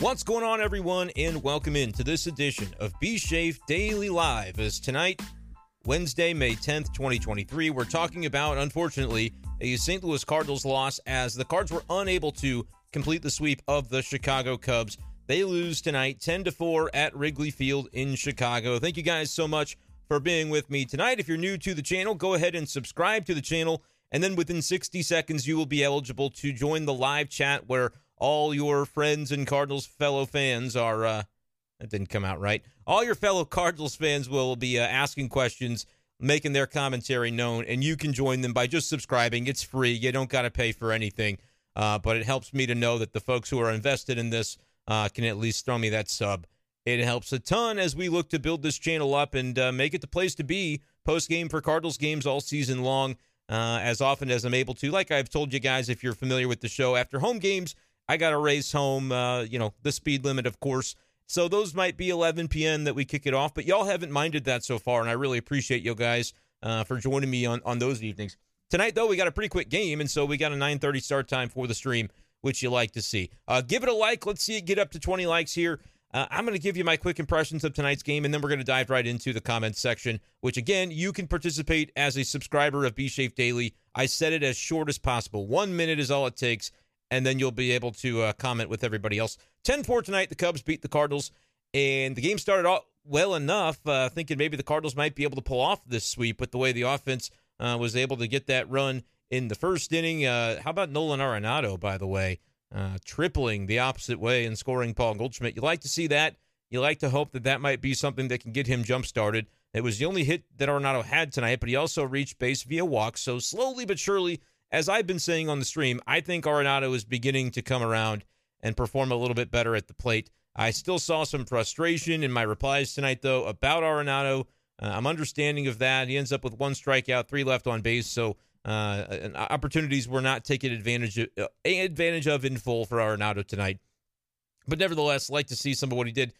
What's going on, everyone, and welcome in to this edition of B Safe Daily Live. As tonight, Wednesday, May 10th, 2023, we're talking about, unfortunately, a St. Louis Cardinals loss as the Cards were unable to complete the sweep of the Chicago Cubs. They lose tonight 10 to 4 at Wrigley Field in Chicago. Thank you guys so much for being with me tonight. If you're new to the channel, go ahead and subscribe to the channel. And then within 60 seconds, you will be eligible to join the live chat where all your friends and Cardinals fellow fans are. Uh, that didn't come out right. All your fellow Cardinals fans will be uh, asking questions, making their commentary known, and you can join them by just subscribing. It's free. You don't got to pay for anything, uh, but it helps me to know that the folks who are invested in this uh, can at least throw me that sub. It helps a ton as we look to build this channel up and uh, make it the place to be post game for Cardinals games all season long. Uh, as often as I'm able to. Like I've told you guys, if you're familiar with the show, after home games, I got to race home, uh, you know, the speed limit, of course. So those might be 11 p.m. that we kick it off, but y'all haven't minded that so far, and I really appreciate you guys uh, for joining me on, on those evenings. Tonight, though, we got a pretty quick game, and so we got a 9:30 start time for the stream, which you like to see. Uh, give it a like. Let's see it get up to 20 likes here. Uh, I'm going to give you my quick impressions of tonight's game, and then we're going to dive right into the comments section, which again, you can participate as a subscriber of B Shape Daily. I set it as short as possible. One minute is all it takes and then you'll be able to uh, comment with everybody else. 10 4 tonight, the Cubs beat the Cardinals, and the game started out well enough, uh, thinking maybe the Cardinals might be able to pull off this sweep, but the way the offense uh, was able to get that run in the first inning. Uh, how about Nolan Arenado, by the way, uh, tripling the opposite way and scoring Paul Goldschmidt? You like to see that. You like to hope that that might be something that can get him jump started. It was the only hit that Arenado had tonight, but he also reached base via walk. So slowly but surely, as I've been saying on the stream, I think Arenado is beginning to come around and perform a little bit better at the plate. I still saw some frustration in my replies tonight, though, about Arenado. Uh, I'm understanding of that. He ends up with one strikeout, three left on base, so uh, opportunities were not taken advantage of, uh, advantage of in full for Arenado tonight. But nevertheless, like to see some of what he did.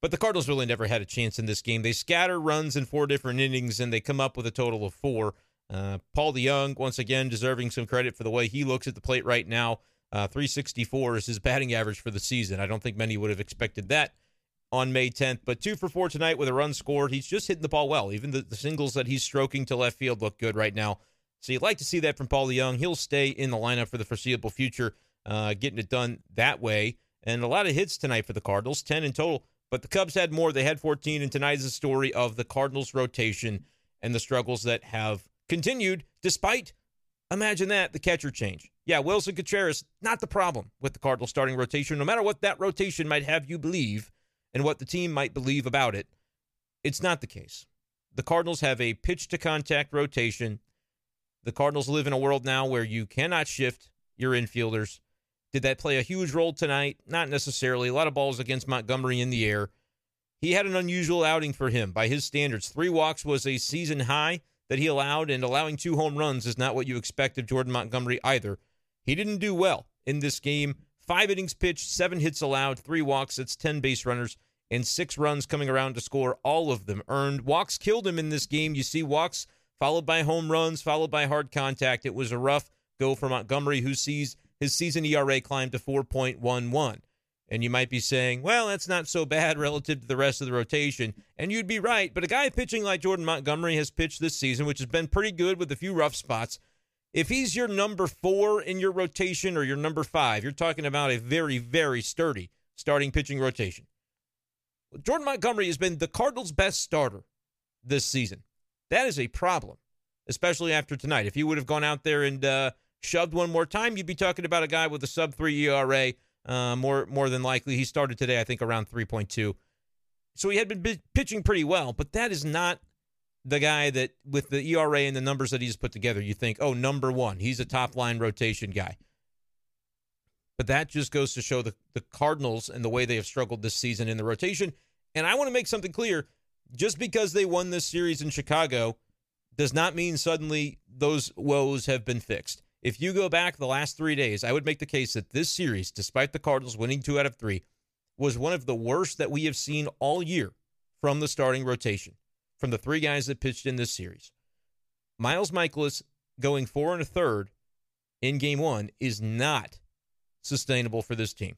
But the Cardinals really never had a chance in this game. They scatter runs in four different innings, and they come up with a total of four. Uh, Paul DeJong, once again, deserving some credit for the way he looks at the plate right now. Uh, 364 is his batting average for the season. I don't think many would have expected that on May 10th, but two for four tonight with a run scored. He's just hitting the ball well. Even the, the singles that he's stroking to left field look good right now. So you'd like to see that from Paul DeJong. He'll stay in the lineup for the foreseeable future, uh, getting it done that way. And a lot of hits tonight for the Cardinals, 10 in total. But the Cubs had more. They had 14. And tonight is the story of the Cardinals' rotation and the struggles that have continued despite, imagine that, the catcher change. Yeah, Willson Contreras, not the problem with the Cardinals starting rotation, no matter what that rotation might have you believe and what the team might believe about it. It's not the case. The Cardinals have a pitch to contact rotation. The Cardinals live in a world now where you cannot shift your infielders. Did that play a huge role tonight? Not necessarily. A lot of balls against Montgomery in the air. He had an unusual outing for him by his standards. Three walks was a season high that he allowed, and allowing two home runs is not what you expect of Jordan Montgomery either. He didn't do well in this game. Five innings pitched, seven hits allowed, three walks. It's 10 base runners, and six runs coming around to score, all of them earned. Walks killed him in this game. You see walks followed by home runs, followed by hard contact. It was a rough go for Montgomery, who sees his season ERA climb to 4.11. And you might be saying, well, that's not so bad relative to the rest of the rotation. And you'd be right. But a guy pitching like Jordan Montgomery has pitched this season, which has been pretty good with a few rough spots. If he's your number four in your rotation or your number five, you're talking about a very, very sturdy starting pitching rotation. Jordan Montgomery has been the Cardinals' best starter this season. That is a problem, especially after tonight. If he would have gone out there and uh, shoved one more time, you'd be talking about a guy with a sub three ERA uh, more more than likely, he started today, I think, around 3.2. So he had been pitching pretty well, but that is not the guy that, with the ERA and the numbers that he's put together, you think, oh, number one, he's a top line rotation guy. But that just goes to show the, the Cardinals and the way they have struggled this season in the rotation. And I want to make something clear just because they won this series in Chicago does not mean suddenly those woes have been fixed. If you go back the last three days, I would make the case that this series, despite the Cardinals winning two out of three, was one of the worst that we have seen all year from the starting rotation, from the three guys that pitched in this series. Miles Mikolas going four and a third in game one is not sustainable for this team.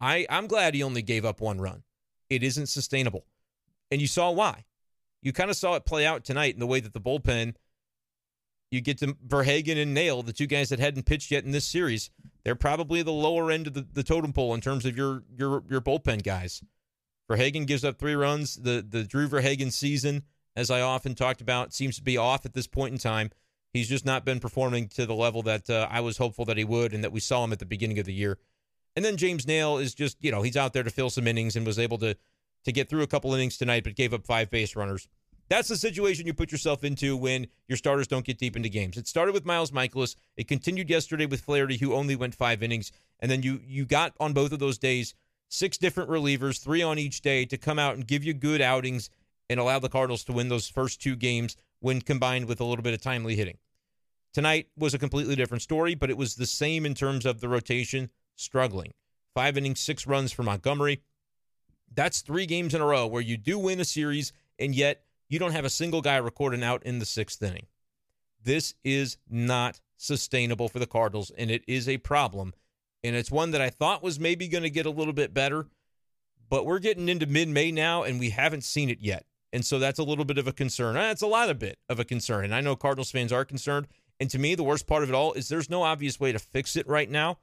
I, I'm glad he only gave up one run. It isn't sustainable. And you saw why. You kind of saw it play out tonight in the way that the bullpen, you get to VerHagen and Naile, the two guys that hadn't pitched yet in this series. They're probably the lower end of the, the totem pole in terms of your your your bullpen guys. VerHagen gives up three runs. The the Drew VerHagen season, as I often talked about, seems to be off at this point in time. He's just not been performing to the level that uh, I was hopeful that he would, and that we saw him at the beginning of the year. And then James Naile is just, you know, he's out there to fill some innings and was able to to get through a couple innings tonight, but gave up five base runners. That's the situation you put yourself into when your starters don't get deep into games. It started with Miles Mikolas. It continued yesterday with Flaherty, who only went five innings, and then you you got on both of those days six different relievers, three on each day, to come out and give you good outings and allow the Cardinals to win those first two games when combined with a little bit of timely hitting. Tonight was a completely different story, but it was the same in terms of the rotation struggling. Five innings, six runs for Montgomery. That's three games in a row where you do win a series, and yet you don't have a single guy recording out in the sixth inning. This is not sustainable for the Cardinals, and it is a problem. And it's one that I thought was maybe going to get a little bit better, but we're getting into mid May now, and we haven't seen it yet. And so that's a little bit of a concern. That's a lot of bit of a concern. And I know Cardinals fans are concerned. And to me, the worst part of it all is there's no obvious way to fix it right now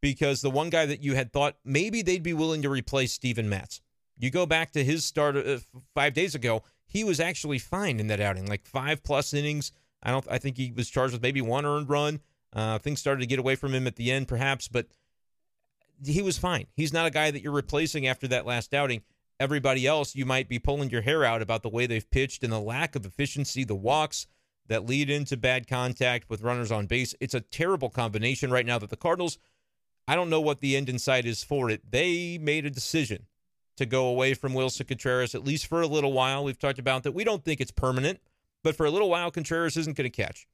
because the one guy that you had thought maybe they'd be willing to replace Steven Matz. You go back to his start uh, five days ago, he was actually fine in that outing, like five plus innings. I don't. I think he was charged with maybe one earned run. Uh, things started to get away from him at the end, perhaps, but he was fine. He's not a guy that you're replacing after that last outing. Everybody else, you might be pulling your hair out about the way they've pitched and the lack of efficiency, the walks that lead into bad contact with runners on base. It's a terrible combination right now that the Cardinals I don't know what the end in sight is for it. They made a decision to go away from Willson Contreras, at least for a little while. We've talked about that. We don't think it's permanent, but for a little while, Contreras isn't going to catch.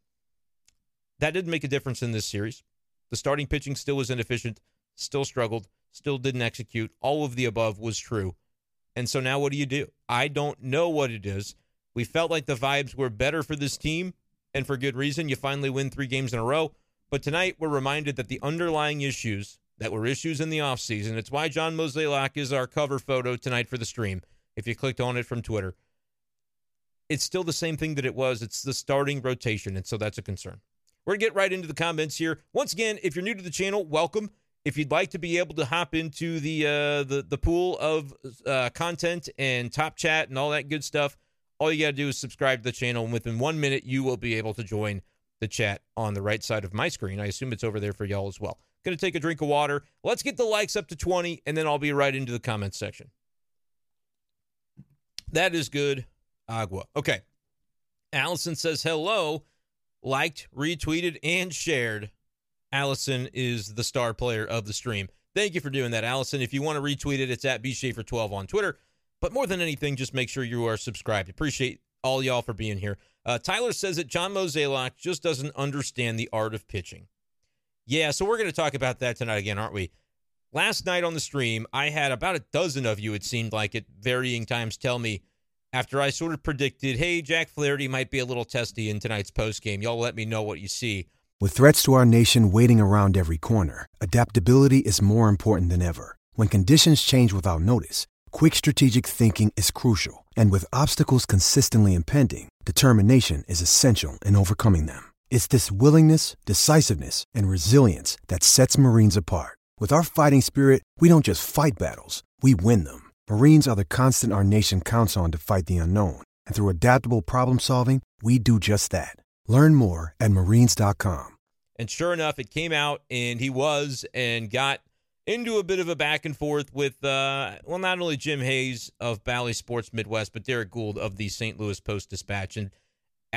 That didn't make a difference in this series. The starting pitching still was inefficient, still struggled, still didn't execute. All of the above was true. And so now what do you do? I don't know what it is. We felt like the vibes were better for this team, and for good reason. You finally win three games in a row. But tonight, we're reminded that the underlying issues that were issues in the offseason, it's why John Mozeliak is our cover photo tonight for the stream. If you clicked on it from Twitter, it's still the same thing that it was. It's the starting rotation. And so that's a concern. We're going to get right into the comments here. Once again, if you're new to the channel, welcome. If you'd like to be able to hop into the uh, the the pool of uh, content and top chat and all that good stuff, all you got to do is subscribe to the channel, and within one minute, you will be able to join the chat on the right side of my screen. I assume it's over there for y'all as well. Going to take a drink of water. Let's get the likes up to 20, and then I'll be right into the comments section. That is good. Agua. Okay. Allison says hello, liked, retweeted, and shared. Allison is the star player of the stream. Thank you for doing that, Allison. If you want to retweet it, it's at bschaeffer12 on Twitter. But more than anything, just make sure you are subscribed. Appreciate all y'all for being here. Uh, Tyler says that John Mozeliak just doesn't understand the art of pitching. Yeah, so we're going to talk about that tonight again, aren't we? Last night on the stream, I had about a dozen of you, it seemed like, at varying times tell me after I sort of predicted, hey, Jack Flaherty might be a little testy in tonight's post game. Y'all let me know what you see. With threats to our nation waiting around every corner, adaptability is more important than ever. When conditions change without notice, quick strategic thinking is crucial. And with obstacles consistently impending, determination is essential in overcoming them. It's this willingness, decisiveness, and resilience that sets Marines apart. With our fighting spirit, we don't just fight battles, we win them. Marines are the constant our nation counts on to fight the unknown. And through adaptable problem solving, we do just that. Learn more at marines.com. And sure enough, it came out, and he was and got into a bit of a back and forth with, uh, well, not only Jim Hayes of Bally Sports Midwest, but Derrick Goold of the St. Louis Post Dispatch. And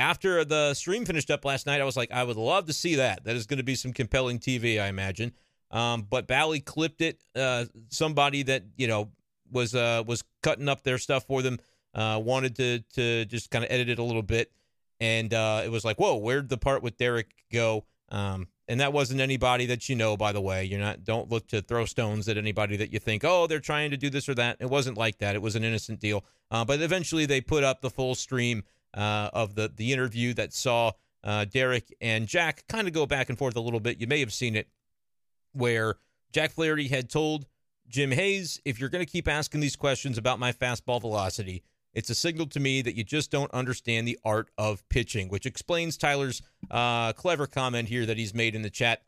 after the stream finished up last night, I was like, I would love to see that. That is going to be some compelling TV, I imagine. Um, but Bally clipped it. Uh, somebody that you know was uh, was cutting up their stuff for them uh, wanted to to just kind of edit it a little bit, and uh, it was like, whoa, where'd the part with Derrick go? Um, and that wasn't anybody that you know, by the way. You're not. Don't look to throw stones at anybody that you think, oh, they're trying to do this or that. It wasn't like that. It was an innocent deal. Uh, but eventually, they put up the full stream uh, of the the interview that saw uh, Derrick and Jack kind of go back and forth a little bit. You may have seen it, where Jack Flaherty had told Jim Hayes, if you're going to keep asking these questions about my fastball velocity, it's a signal to me that you just don't understand the art of pitching, which explains Tyler's uh, clever comment here that he's made in the chat.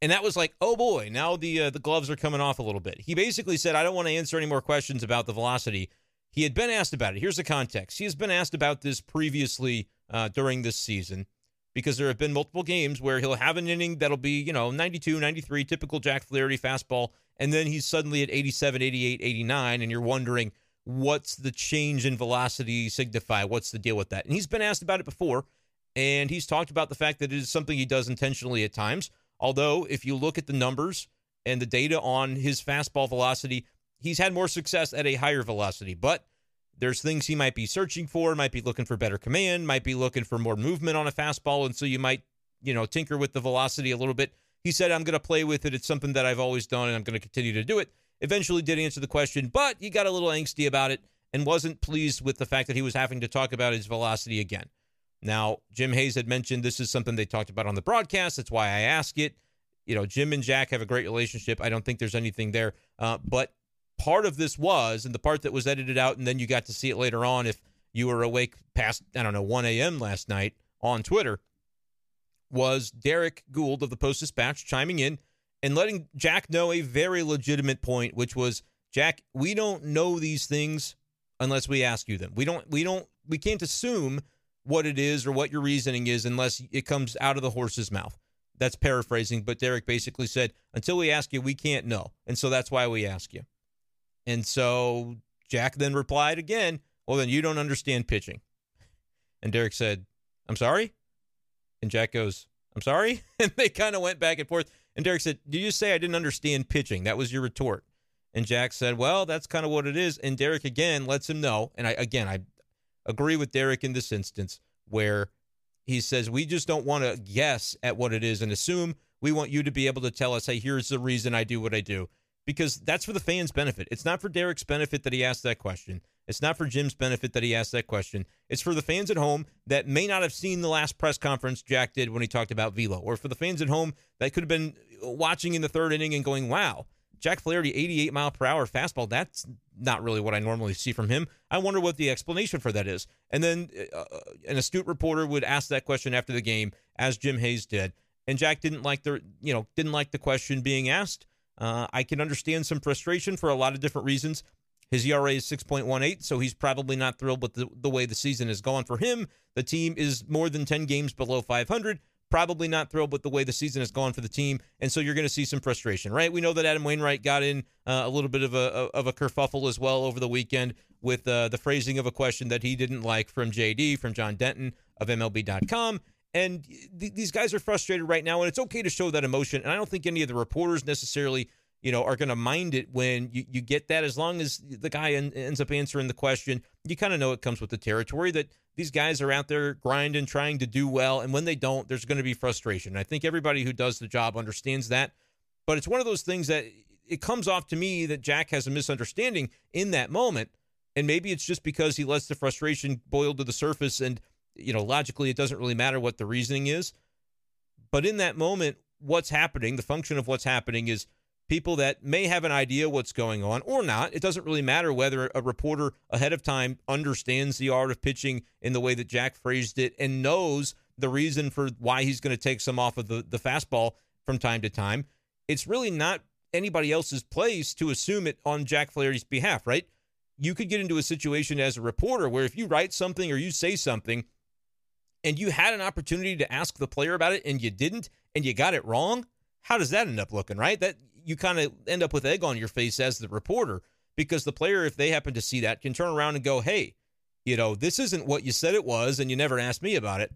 And that was like, oh boy, now the uh, the gloves are coming off a little bit. He basically said, I don't want to answer any more questions about the velocity. He had been asked about it. Here's the context. He has been asked about this previously uh, during this season because there have been multiple games where he'll have an inning that'll be, you know, 92, 93, typical Jack Flaherty fastball, and then he's suddenly at 87, 88, 89, and you're wondering, what's the change in velocity signify? What's the deal with that? And he's been asked about it before, and he's talked about the fact that it is something he does intentionally at times. Although, if you look at the numbers and the data on his fastball velocity, he's had more success at a higher velocity. But there's things he might be searching for, might be looking for better command, might be looking for more movement on a fastball. And so you might, you know, tinker with the velocity a little bit. He said, I'm going to play with it. It's something that I've always done, and I'm going to continue to do it. Eventually did answer the question, but he got a little angsty about it and wasn't pleased with the fact that he was having to talk about his velocity again. Now, Jim Hayes had mentioned this is something they talked about on the broadcast. That's why I ask it. You know, Jim and Jack have a great relationship. I don't think there's anything there. Uh, but part of this was, and the part that was edited out, and then you got to see it later on if you were awake past, I don't know, 1 a.m. last night on Twitter, was Derrick Goold of the Post Dispatch chiming in and letting Jack know a very legitimate point, which was Jack, we don't know these things unless we ask you them. We don't, we don't, we can't assume what it is or what your reasoning is unless it comes out of the horse's mouth. That's paraphrasing, but Derrick basically said, until we ask you, we can't know. And so that's why we ask you. And so Jack then replied again, well, then you don't understand pitching. And Derrick said, I'm sorry. And Jack goes, I'm sorry. And they kind of went back and forth. And Derrick said, Did you say I didn't understand pitching? That was your retort. And Jack said, Well, that's kind of what it is. And Derrick again lets him know. And I again I agree with Derrick in this instance where he says, We just don't want to guess at what it is and assume. We want you to be able to tell us, hey, here's the reason I do what I do. Because that's for the fans' benefit. It's not for Derrick's benefit that he asked that question. It's not for Jim's benefit that he asked that question. It's for the fans at home that may not have seen the last press conference Jack did when he talked about velo, or for the fans at home that could have been watching in the third inning and going, wow, Jack Flaherty, 88 mile per hour fastball. That's not really what I normally see from him. I wonder what the explanation for that is. And then uh, uh, an astute reporter would ask that question after the game, as Jim Hayes did. And Jack didn't like the, you know, didn't like the question being asked. Uh, I can understand some frustration for a lot of different reasons. His ERA is 6.18, so he's probably not thrilled with the, the way the season has gone for him. The team is more than 10 games below 500 probably not thrilled with the way the season has gone for the team, and so you're going to see some frustration, right? We know that Adam Wainwright got in uh, a little bit of a of a kerfuffle as well over the weekend with uh, the phrasing of a question that he didn't like from JD from John Denton of MLB.com. And th- these guys are frustrated right now, and it's okay to show that emotion. And I don't think any of the reporters necessarily you know, are going to mind it when you, you get that. As long as the guy en- ends up answering the question, you kind of know it comes with the territory that these guys are out there grinding, trying to do well. And when they don't, there's going to be frustration. I think everybody who does the job understands that. But it's one of those things that it comes off to me that Jack has a misunderstanding in that moment. And maybe it's just because he lets the frustration boil to the surface. And, you know, logically, it doesn't really matter what the reasoning is. But in that moment, what's happening, the function of what's happening is people that may have an idea what's going on or not. It doesn't really matter whether a reporter ahead of time understands the art of pitching in the way that Jack phrased it and knows the reason for why he's going to take some off of the, the fastball from time to time. It's really not anybody else's place to assume it on Jack Flaherty's behalf, right? You could get into a situation as a reporter where if you write something or you say something and you had an opportunity to ask the player about it and you didn't and you got it wrong, how does that end up looking, right? That you kind of end up with egg on your face as the reporter because the player, if they happen to see that, can turn around and go, "Hey, you know, this isn't what you said it was, and you never asked me about it."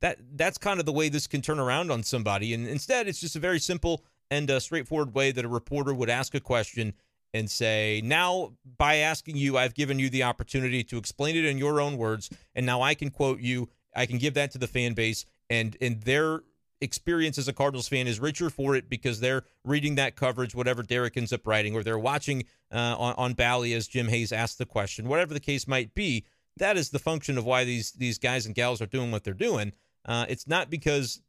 That that's kind of the way this can turn around on somebody, and instead, it's just a very simple and uh, straightforward way that a reporter would ask a question and say, "Now, by asking you, I've given you the opportunity to explain it in your own words, and now I can quote you. I can give that to the fan base, and and their experience as a Cardinals fan is richer for it because they're reading that coverage, whatever Derrick ends up writing, or they're watching uh, on, on Bally as Jim Hayes asked the question, whatever the case might be. That is the function of why these these guys and gals are doing what they're doing. Uh, it's not because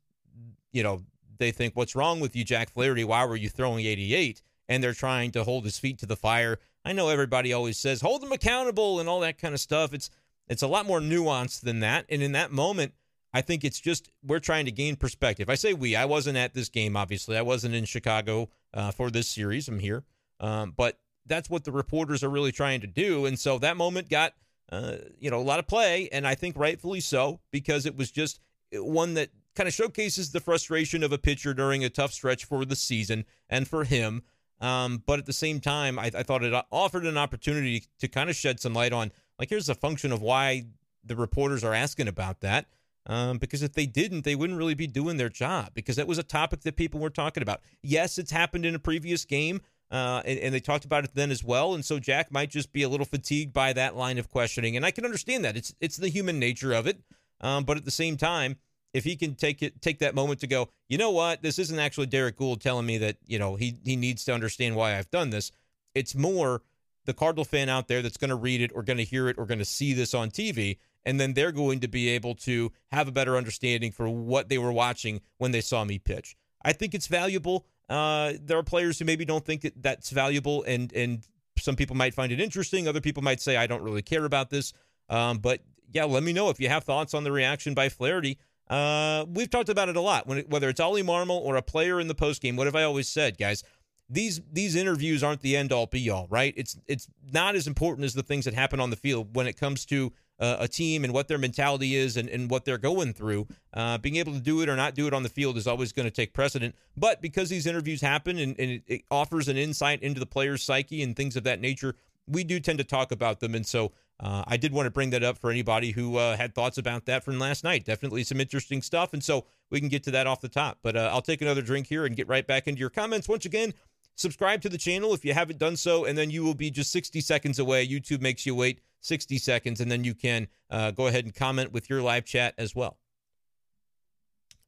you know they think what's wrong with you, Jack Flaherty? Why were you throwing 88? and they're trying to hold his feet to the fire. I know everybody always says hold them accountable and all that kind of stuff. It's it's a lot more nuanced than that. And in that moment, I think it's just we're trying to gain perspective. I say we. I wasn't at this game, obviously. I wasn't in Chicago uh, for this series. I'm here, um, but that's what the reporters are really trying to do. And so that moment got, uh, you know, a lot of play, and I think rightfully so because it was just one that kind of showcases the frustration of a pitcher during a tough stretch for the season and for him. Um, but at the same time, I, I thought it offered an opportunity to kind of shed some light on, like, here's a function of why the reporters are asking about that. Um, because if they didn't, they wouldn't really be doing their job because that was a topic that people were talking about. Yes, it's happened in a previous game, uh, and, and, they talked about it then as well. And so Jack might just be a little fatigued by that line of questioning, and I can understand that. It's it's the human nature of it. Um, but at the same time, if he can take it take that moment to go, you know what, this isn't actually Derrick Goold telling me that you know he he needs to understand why I've done this. It's more the Cardinal fan out there that's going to read it or going to hear it or going to see this on TV and then they're going to be able to have a better understanding for what they were watching when they saw me pitch. I think it's valuable. Uh, there are players who maybe don't think that that's valuable, and and some people might find it interesting. Other people might say I don't really care about this. Um, but yeah, let me know if you have thoughts on the reaction by Flaherty. Uh, we've talked about it a lot. When it, whether it's Ollie Marmol or a player in the post game, what have I always said, guys? These these interviews aren't the end all be all, right? It's it's not as important as the things that happen on the field when it comes to uh, a team and what their mentality is and, and what they're going through. Uh, being able to do it or not do it on the field is always going to take precedent. But because these interviews happen and, and it, it, offers an insight into the player's psyche and things of that nature, we do tend to talk about them. And so uh, I did want to bring that up for anybody who uh, had thoughts about that from last night. Definitely some interesting stuff. And so we can get to that off the top. But uh, I'll take another drink here and get right back into your comments. Once again, subscribe to the channel if you haven't done so, and then you will be just 60 seconds away. YouTube makes you wait 60 seconds, and then you can uh, go ahead and comment with your live chat as well.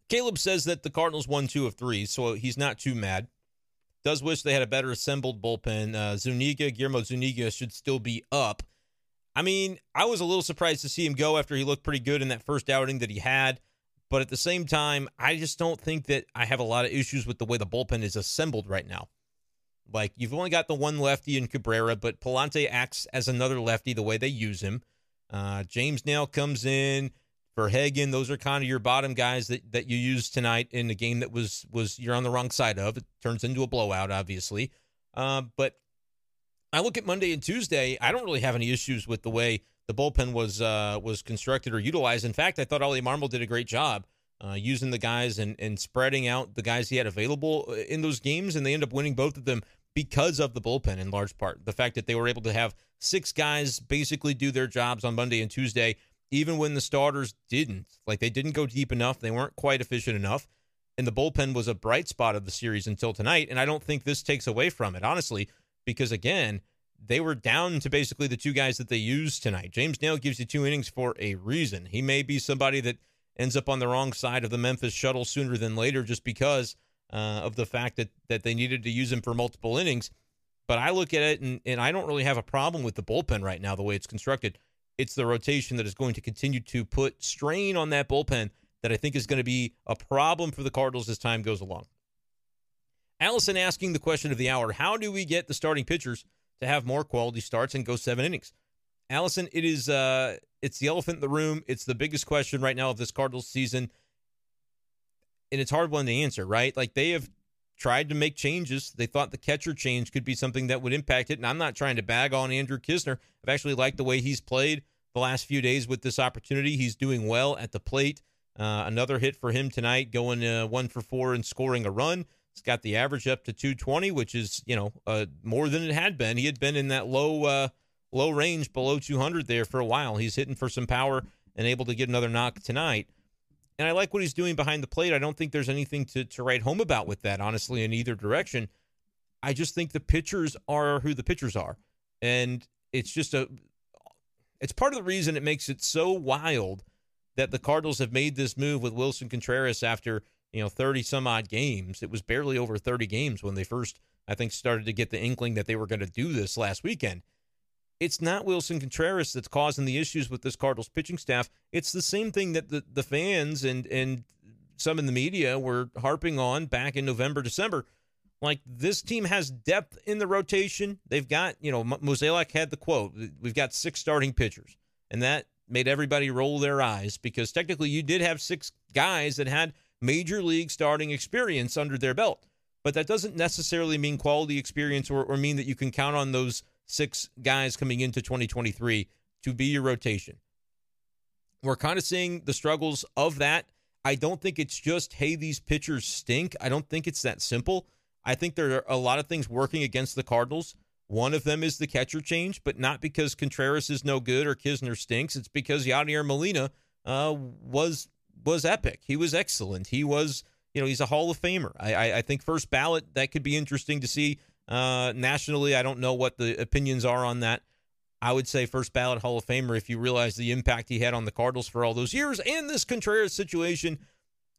Caleb says that the Cardinals won two of three, so he's not too mad. Does wish they had a better assembled bullpen. Uh, Zuniga, Guillermo Zuniga should still be up. I mean, I was a little surprised to see him go after he looked pretty good in that first outing that he had. But at the same time, I just don't think that I have a lot of issues with the way the bullpen is assembled right now. Like you've only got the one lefty in Cabrera, but Pallante acts as another lefty the way they use him. Uh, James Naile comes in VerHagen. Those are kind of your bottom guys that, that you use tonight in a game that was was you're on the wrong side of. It turns into a blowout, obviously. Uh, but I look at Monday and Tuesday. I don't really have any issues with the way the bullpen was uh, was constructed or utilized. In fact, I thought Ollie Marmol did a great job uh, using the guys and, and spreading out the guys he had available uh, in those games, and they end up winning both of them because of the bullpen in large part. The fact that they were able to have six guys basically do their jobs on Monday and Tuesday, even when the starters didn't. Like they didn't go deep enough, they weren't quite efficient enough. And the bullpen was a bright spot of the series until tonight. And I don't think this takes away from it, honestly, because again, they were down to basically the two guys that they used tonight. James Naile gives you two innings for a reason. He may be somebody that ends up on the wrong side of the Memphis shuttle sooner than later just because uh, of the fact that that they needed to use him for multiple innings. But I look at it and, and I don't really have a problem with the bullpen right now, the way it's constructed. It's the rotation that is going to continue to put strain on that bullpen that I think is going to be a problem for the Cardinals as time goes along. Allison asking the question of the hour How do we get the starting pitchers to have more quality starts and go seven innings? Allison, it is uh, it's the elephant in the room. It's the biggest question right now of this Cardinals season and it's hard one to answer, right? Like they have tried to make changes. They thought the catcher change could be something that would impact it. And I'm not trying to bag on Andrew Knizner. I've actually liked the way he's played the last few days with this opportunity. He's doing well at the plate. Uh, another hit for him tonight, going uh, one for four and scoring a run. It's got the average up to 220, which is you know uh, more than it had been. He had been in that low uh, low range below 200 there for a while. He's hitting for some power and able to get another knock tonight. And I like what he's doing behind the plate. I don't think there's anything to, to write home about with that, honestly, in either direction. I just think the pitchers are who the pitchers are. And it's just a it's part of the reason it makes it so wild that the Cardinals have made this move with Willson Contreras after, you know, 30 some odd games. It was barely over 30 games when they first, I think, started to get the inkling that they were going to do this last weekend it's not Willson Contreras that's causing the issues with this Cardinals pitching staff. It's the same thing that the, the fans and and some in the media were harping on back in November, December. Like this team has depth in the rotation. They've got, you know, Mozeliak had the quote, we've got six starting pitchers. And that made everybody roll their eyes because technically you did have six guys that had major league starting experience under their belt. But that doesn't necessarily mean quality experience or, or mean that you can count on those six guys coming into 2023 to be your rotation. We're kind of seeing the struggles of that. I don't think it's just, hey, these pitchers stink. I don't think it's that simple. I think there are a lot of things working against the Cardinals. One of them is the catcher change, but not because Contreras is no good or Knizner stinks. It's because Yadier Molina uh, was was epic. He was excellent. He was, you know, he's a Hall of Famer. I, I, I think first ballot that could be interesting to see uh, nationally. I don't know what the opinions are on that. I would say first ballot Hall of Famer if you realize the impact he had on the Cardinals for all those years, and this Contreras situation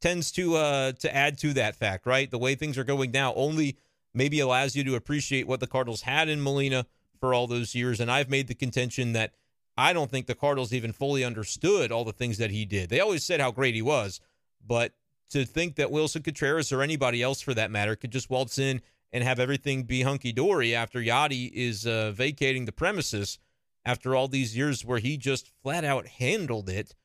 tends to uh, to add to that fact, right? The way things are going now only maybe allows you to appreciate what the Cardinals had in Molina for all those years. And I've made the contention that I don't think the Cardinals even fully understood all the things that he did. They always said how great he was, but to think that Willson Contreras or anybody else for that matter could just waltz in and have everything be hunky dory after Yadi is uh, vacating the premises after all these years where he just flat out handled it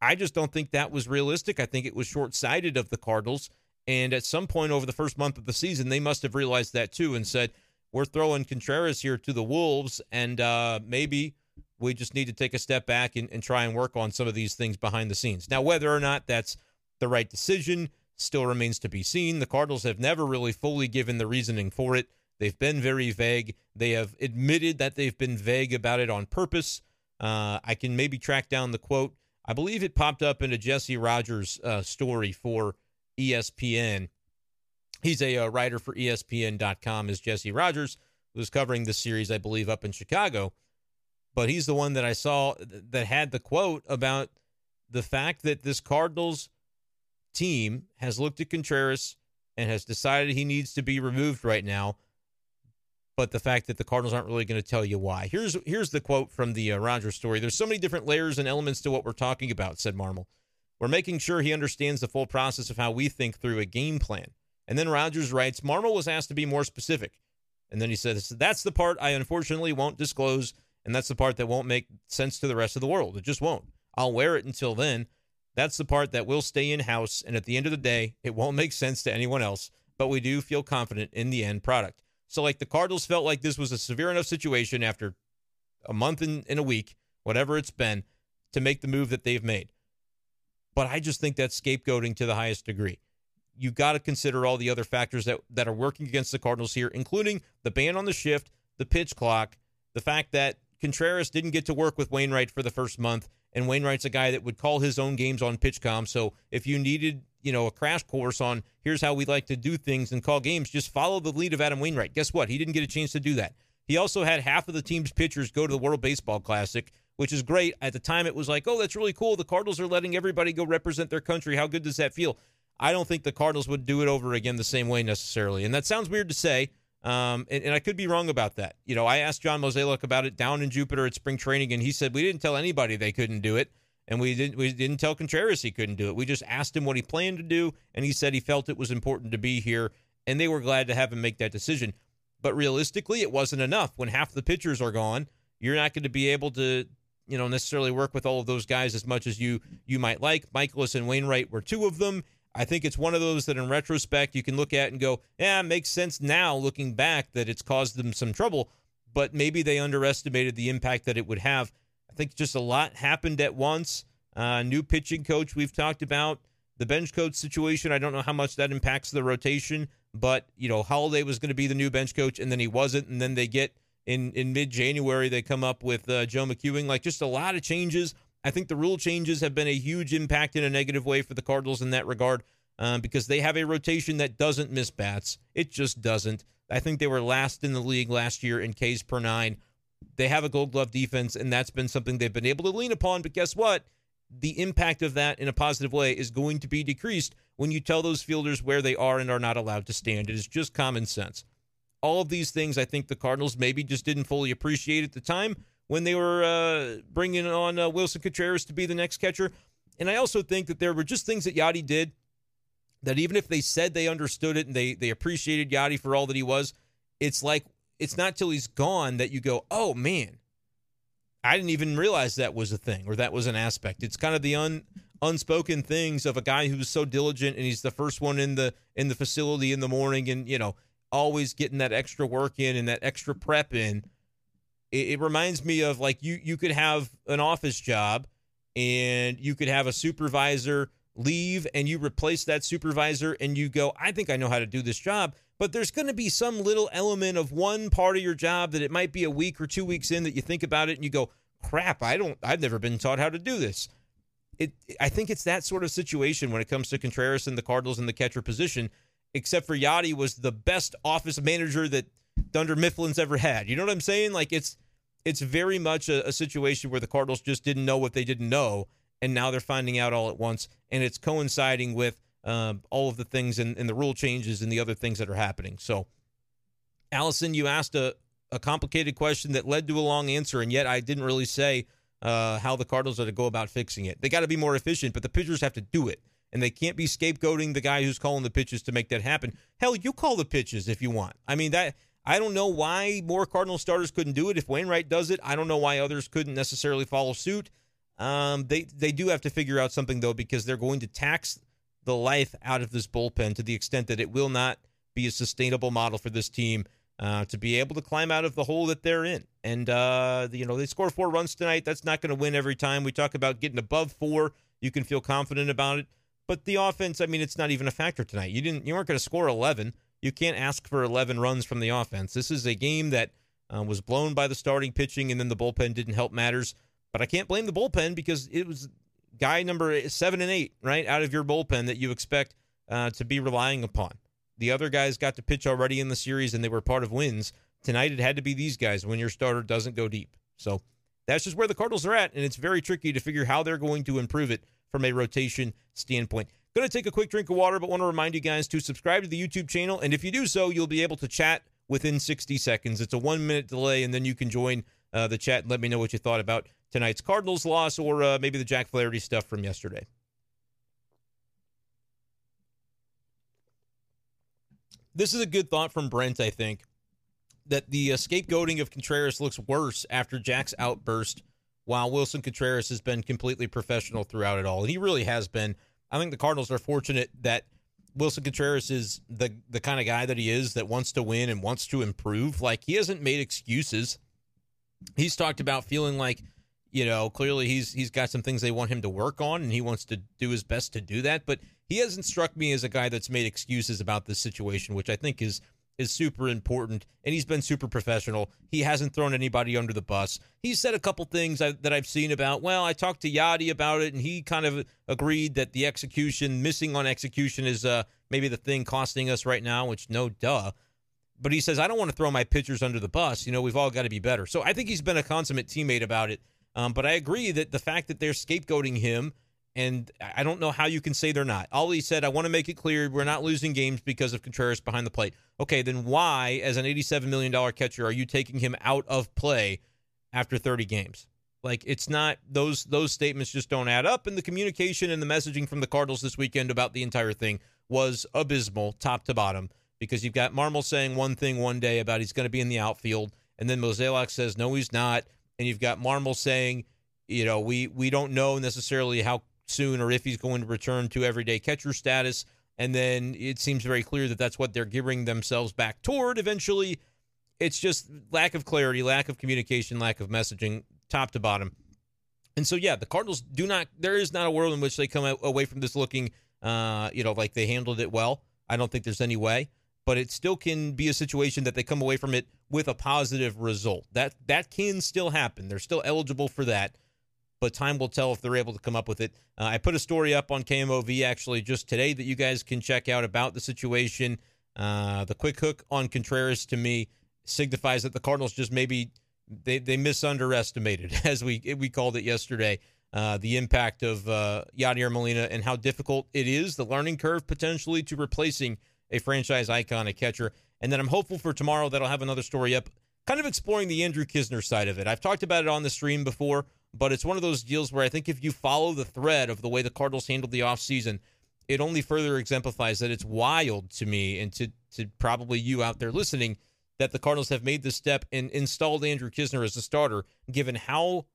I just don't think that was realistic. I think it was short sighted of the Cardinals. And at some point over the first month of the season, they must have realized that too and said, we're throwing Contreras here to the Wolves, and uh, maybe we just need to take a step back and, and try and work on some of these things behind the scenes. Now, whether or not that's the right decision still remains to be seen. The Cardinals have never really fully given the reasoning for it. They've been very vague. They have admitted that they've been vague about it on purpose. Uh, I can maybe track down the quote I believe it popped up in a Jesse Rogers uh, story for ESPN. He's a uh, writer for ESPN.com, is Jesse Rogers, who's covering this series, I believe, up in Chicago. But he's the one that I saw that had the quote about the fact that this Cardinals team has looked at Contreras and has decided he needs to be removed right now but the fact that the Cardinals aren't really going to tell you why. Here's here's the quote from the uh, Rogers story. There's so many different layers and elements to what we're talking about, said Marmol. We're making sure he understands the full process of how we think through a game plan. And then Rogers writes, Marmol was asked to be more specific. And then he says, That's the part I unfortunately won't disclose, and that's the part that won't make sense to the rest of the world. It just won't. I'll wear it until then. That's the part that will stay in house, and at the end of the day, it won't make sense to anyone else, but we do feel confident in the end product. So, like, the Cardinals felt like this was a severe enough situation after a month and in, a week, whatever it's been, to make the move that they've made. But I just think that's scapegoating to the highest degree. You got to consider all the other factors that, that are working against the Cardinals here, including the ban on the shift, the pitch clock, the fact that Contreras didn't get to work with Wainwright for the first month, and Wainwright's a guy that would call his own games on PitchCom. So if you needed you know, a crash course on here's how we like to do things and call games. Just follow the lead of Adam Wainwright. Guess what? He didn't get a chance to do that. He also had half of the team's pitchers go to the World Baseball Classic, which is great. At the time, it was like, oh, that's really cool. The Cardinals are letting everybody go represent their country. How good does that feel? I don't think the Cardinals would do it over again the same way necessarily. And that sounds weird to say. Um, and, and, I could be wrong about that. You know, I asked John Mozeliak about it down in Jupiter at spring training, and he said we didn't tell anybody they couldn't do it and we didn't we didn't tell Contreras he couldn't do it. We just asked him what he planned to do, and he said he felt it was important to be here, and they were glad to have him make that decision. But realistically, it wasn't enough. When half the pitchers are gone, you're not going to be able to, you know, necessarily work with all of those guys as much as you you might like. Mikolas and Wainwright were two of them. I think it's one of those that, in retrospect, you can look at and go, "Yeah, it makes sense now, looking back, that it's caused them some trouble." But maybe they underestimated the impact that it would have I think just a lot happened at once. Uh, new pitching coach we've talked about. The bench coach situation, I don't know how much that impacts the rotation, but you know, Holliday was going to be the new bench coach, and then he wasn't, and then they get in in mid January they come up with uh, Joe McEwing. Like just a lot of changes. I think the rule changes have been a huge impact in a negative way for the Cardinals in that regard um, because they have a rotation that doesn't miss bats. It just doesn't. I think they were last in the league last year in Ks per nine. They have a gold glove defense, and that's been something they've been able to lean upon. But guess what? The impact of that in a positive way is going to be decreased when you tell those fielders where they are and are not allowed to stand. It is just common sense. All of these things, I think the Cardinals maybe just didn't fully appreciate at the time when they were uh, bringing on uh, Willson Contreras to be the next catcher. And I also think that there were just things that Yadi did that even if they said they understood it and they they appreciated Yadi for all that he was, it's like it's not till he's gone that you go, oh man, I didn't even realize that was a thing or that was an aspect. It's kind of the un unspoken things of a guy who's so diligent and he's the first one in the in the facility in the morning and you know always getting that extra work in and that extra prep in. It, it reminds me of like you you could have an office job and you could have a supervisor leave and you replace that supervisor and you go, I think I know how to do this job. But there's going to be some little element of one part of your job that it might be a week or two weeks in that you think about it and you go, crap, I don't, I've never been taught how to do this. It, I think it's that sort of situation when it comes to Contreras and the Cardinals in the catcher position, except for Yadi was the best office manager that Dunder Mifflin's ever had. You know what I'm saying? Like it's, it's very much a, a situation where the Cardinals just didn't know what they didn't know and now they're finding out all at once, and it's coinciding with um, all of the things and, and, the rule changes and the other things that are happening. So, Allison, you asked a, a complicated question that led to a long answer, and yet I didn't really say uh, how the Cardinals are to go about fixing it. They got to be more efficient, but the pitchers have to do it, and they can't be scapegoating the guy who's calling the pitches to make that happen. Hell, you call the pitches if you want. I mean that. I don't know why more Cardinal starters couldn't do it. If Wainwright does it, I don't know why others couldn't necessarily follow suit. Um, they they do have to figure out something though because they're going to tax the life out of this bullpen to the extent that it will not be a sustainable model for this team uh, to be able to climb out of the hole that they're in. And uh, you know they score four runs tonight. That's not going to win every time. We talk about getting above four. You can feel confident about it. But the offense, I mean, it's not even a factor tonight. You didn't, you weren't going to score 11. You can't ask for 11 runs from the offense. This is a game that uh, was blown by the starting pitching, and then the bullpen didn't help matters. But I can't blame the bullpen because it was guy number seven and eight, right, out of your bullpen that you expect uh, to be relying upon. The other guys got to pitch already in the series and they were part of wins. Tonight it had to be these guys when your starter doesn't go deep. So that's just where the Cardinals are at, and it's very tricky to figure how they're going to improve it from a rotation standpoint. Going to take a quick drink of water, but want to remind you guys to subscribe to the YouTube channel. And if you do so, you'll be able to chat within 60 seconds. It's a one minute delay, and then you can join uh, the chat and let me know what you thought about tonight's Cardinals loss or uh, maybe the Jack Flaherty stuff from yesterday. This is a good thought from Brent, I think, that the uh, scapegoating of Contreras looks worse after Jack's outburst, while Willson Contreras has been completely professional throughout it all. And he really has been. I think the Cardinals are fortunate that Willson Contreras is the the kind of guy that he is that wants to win and wants to improve. Like he hasn't made excuses. He's talked about feeling like you know, clearly he's he's got some things they want him to work on, and he wants to do his best to do that. But he hasn't struck me as a guy that's made excuses about this situation, which I think is is super important. And he's been super professional. He hasn't thrown anybody under the bus. He said a couple things I, that I've seen about. Well, I talked to Yadi about it, and he kind of agreed that the execution, missing on execution, is uh, maybe the thing costing us right now. Which no, duh. But he says I don't want to throw my pitchers under the bus. You know, we've all got to be better. So I think he's been a consummate teammate about it um, but I agree that the fact that they're scapegoating him, and I don't know how you can say they're not. Ollie said, I want to make it clear we're not losing games because of Contreras behind the plate. Okay, then why, as an $87 million catcher, are you taking him out of play after 30 games? Like it's not those those statements just don't add up, and the communication and the messaging from the Cardinals this weekend about the entire thing was abysmal, top to bottom. Because you've got Marmol saying one thing one day about he's going to be in the outfield, and then Mozeliak says no, he's not and you've got Marmol saying, you know, we we don't know necessarily how soon or if he's going to return to everyday catcher status. And then it seems very clear that that's what they're gearing themselves back toward eventually. It's just lack of clarity, lack of communication, lack of messaging, top to bottom. And so, yeah, the Cardinals do not, there is not a world in which they come away from this looking, uh, you know, like they handled it well. I don't think there's any way but it still can be a situation that they come away from it with a positive result. That that can still happen. They're still eligible for that, but time will tell if they're able to come up with it. Uh, I put a story up on KMOV actually just today that you guys can check out about the situation. Uh, the quick hook on Contreras to me signifies that the Cardinals just maybe they they misunderestimated, as we we called it yesterday. Uh, the impact of uh, Yadier Molina and how difficult it is, the learning curve potentially to replacing a franchise icon, a catcher. And then I'm hopeful for tomorrow that I'll have another story up, kind of exploring the Andrew Knizner side of it. I've talked about it on the stream before, but it's one of those deals where I think if you follow the thread of the way the Cardinals handled the offseason, it only further exemplifies that it's wild to me and to to probably you out there listening that the Cardinals have made this step and installed Andrew Knizner as a starter, given how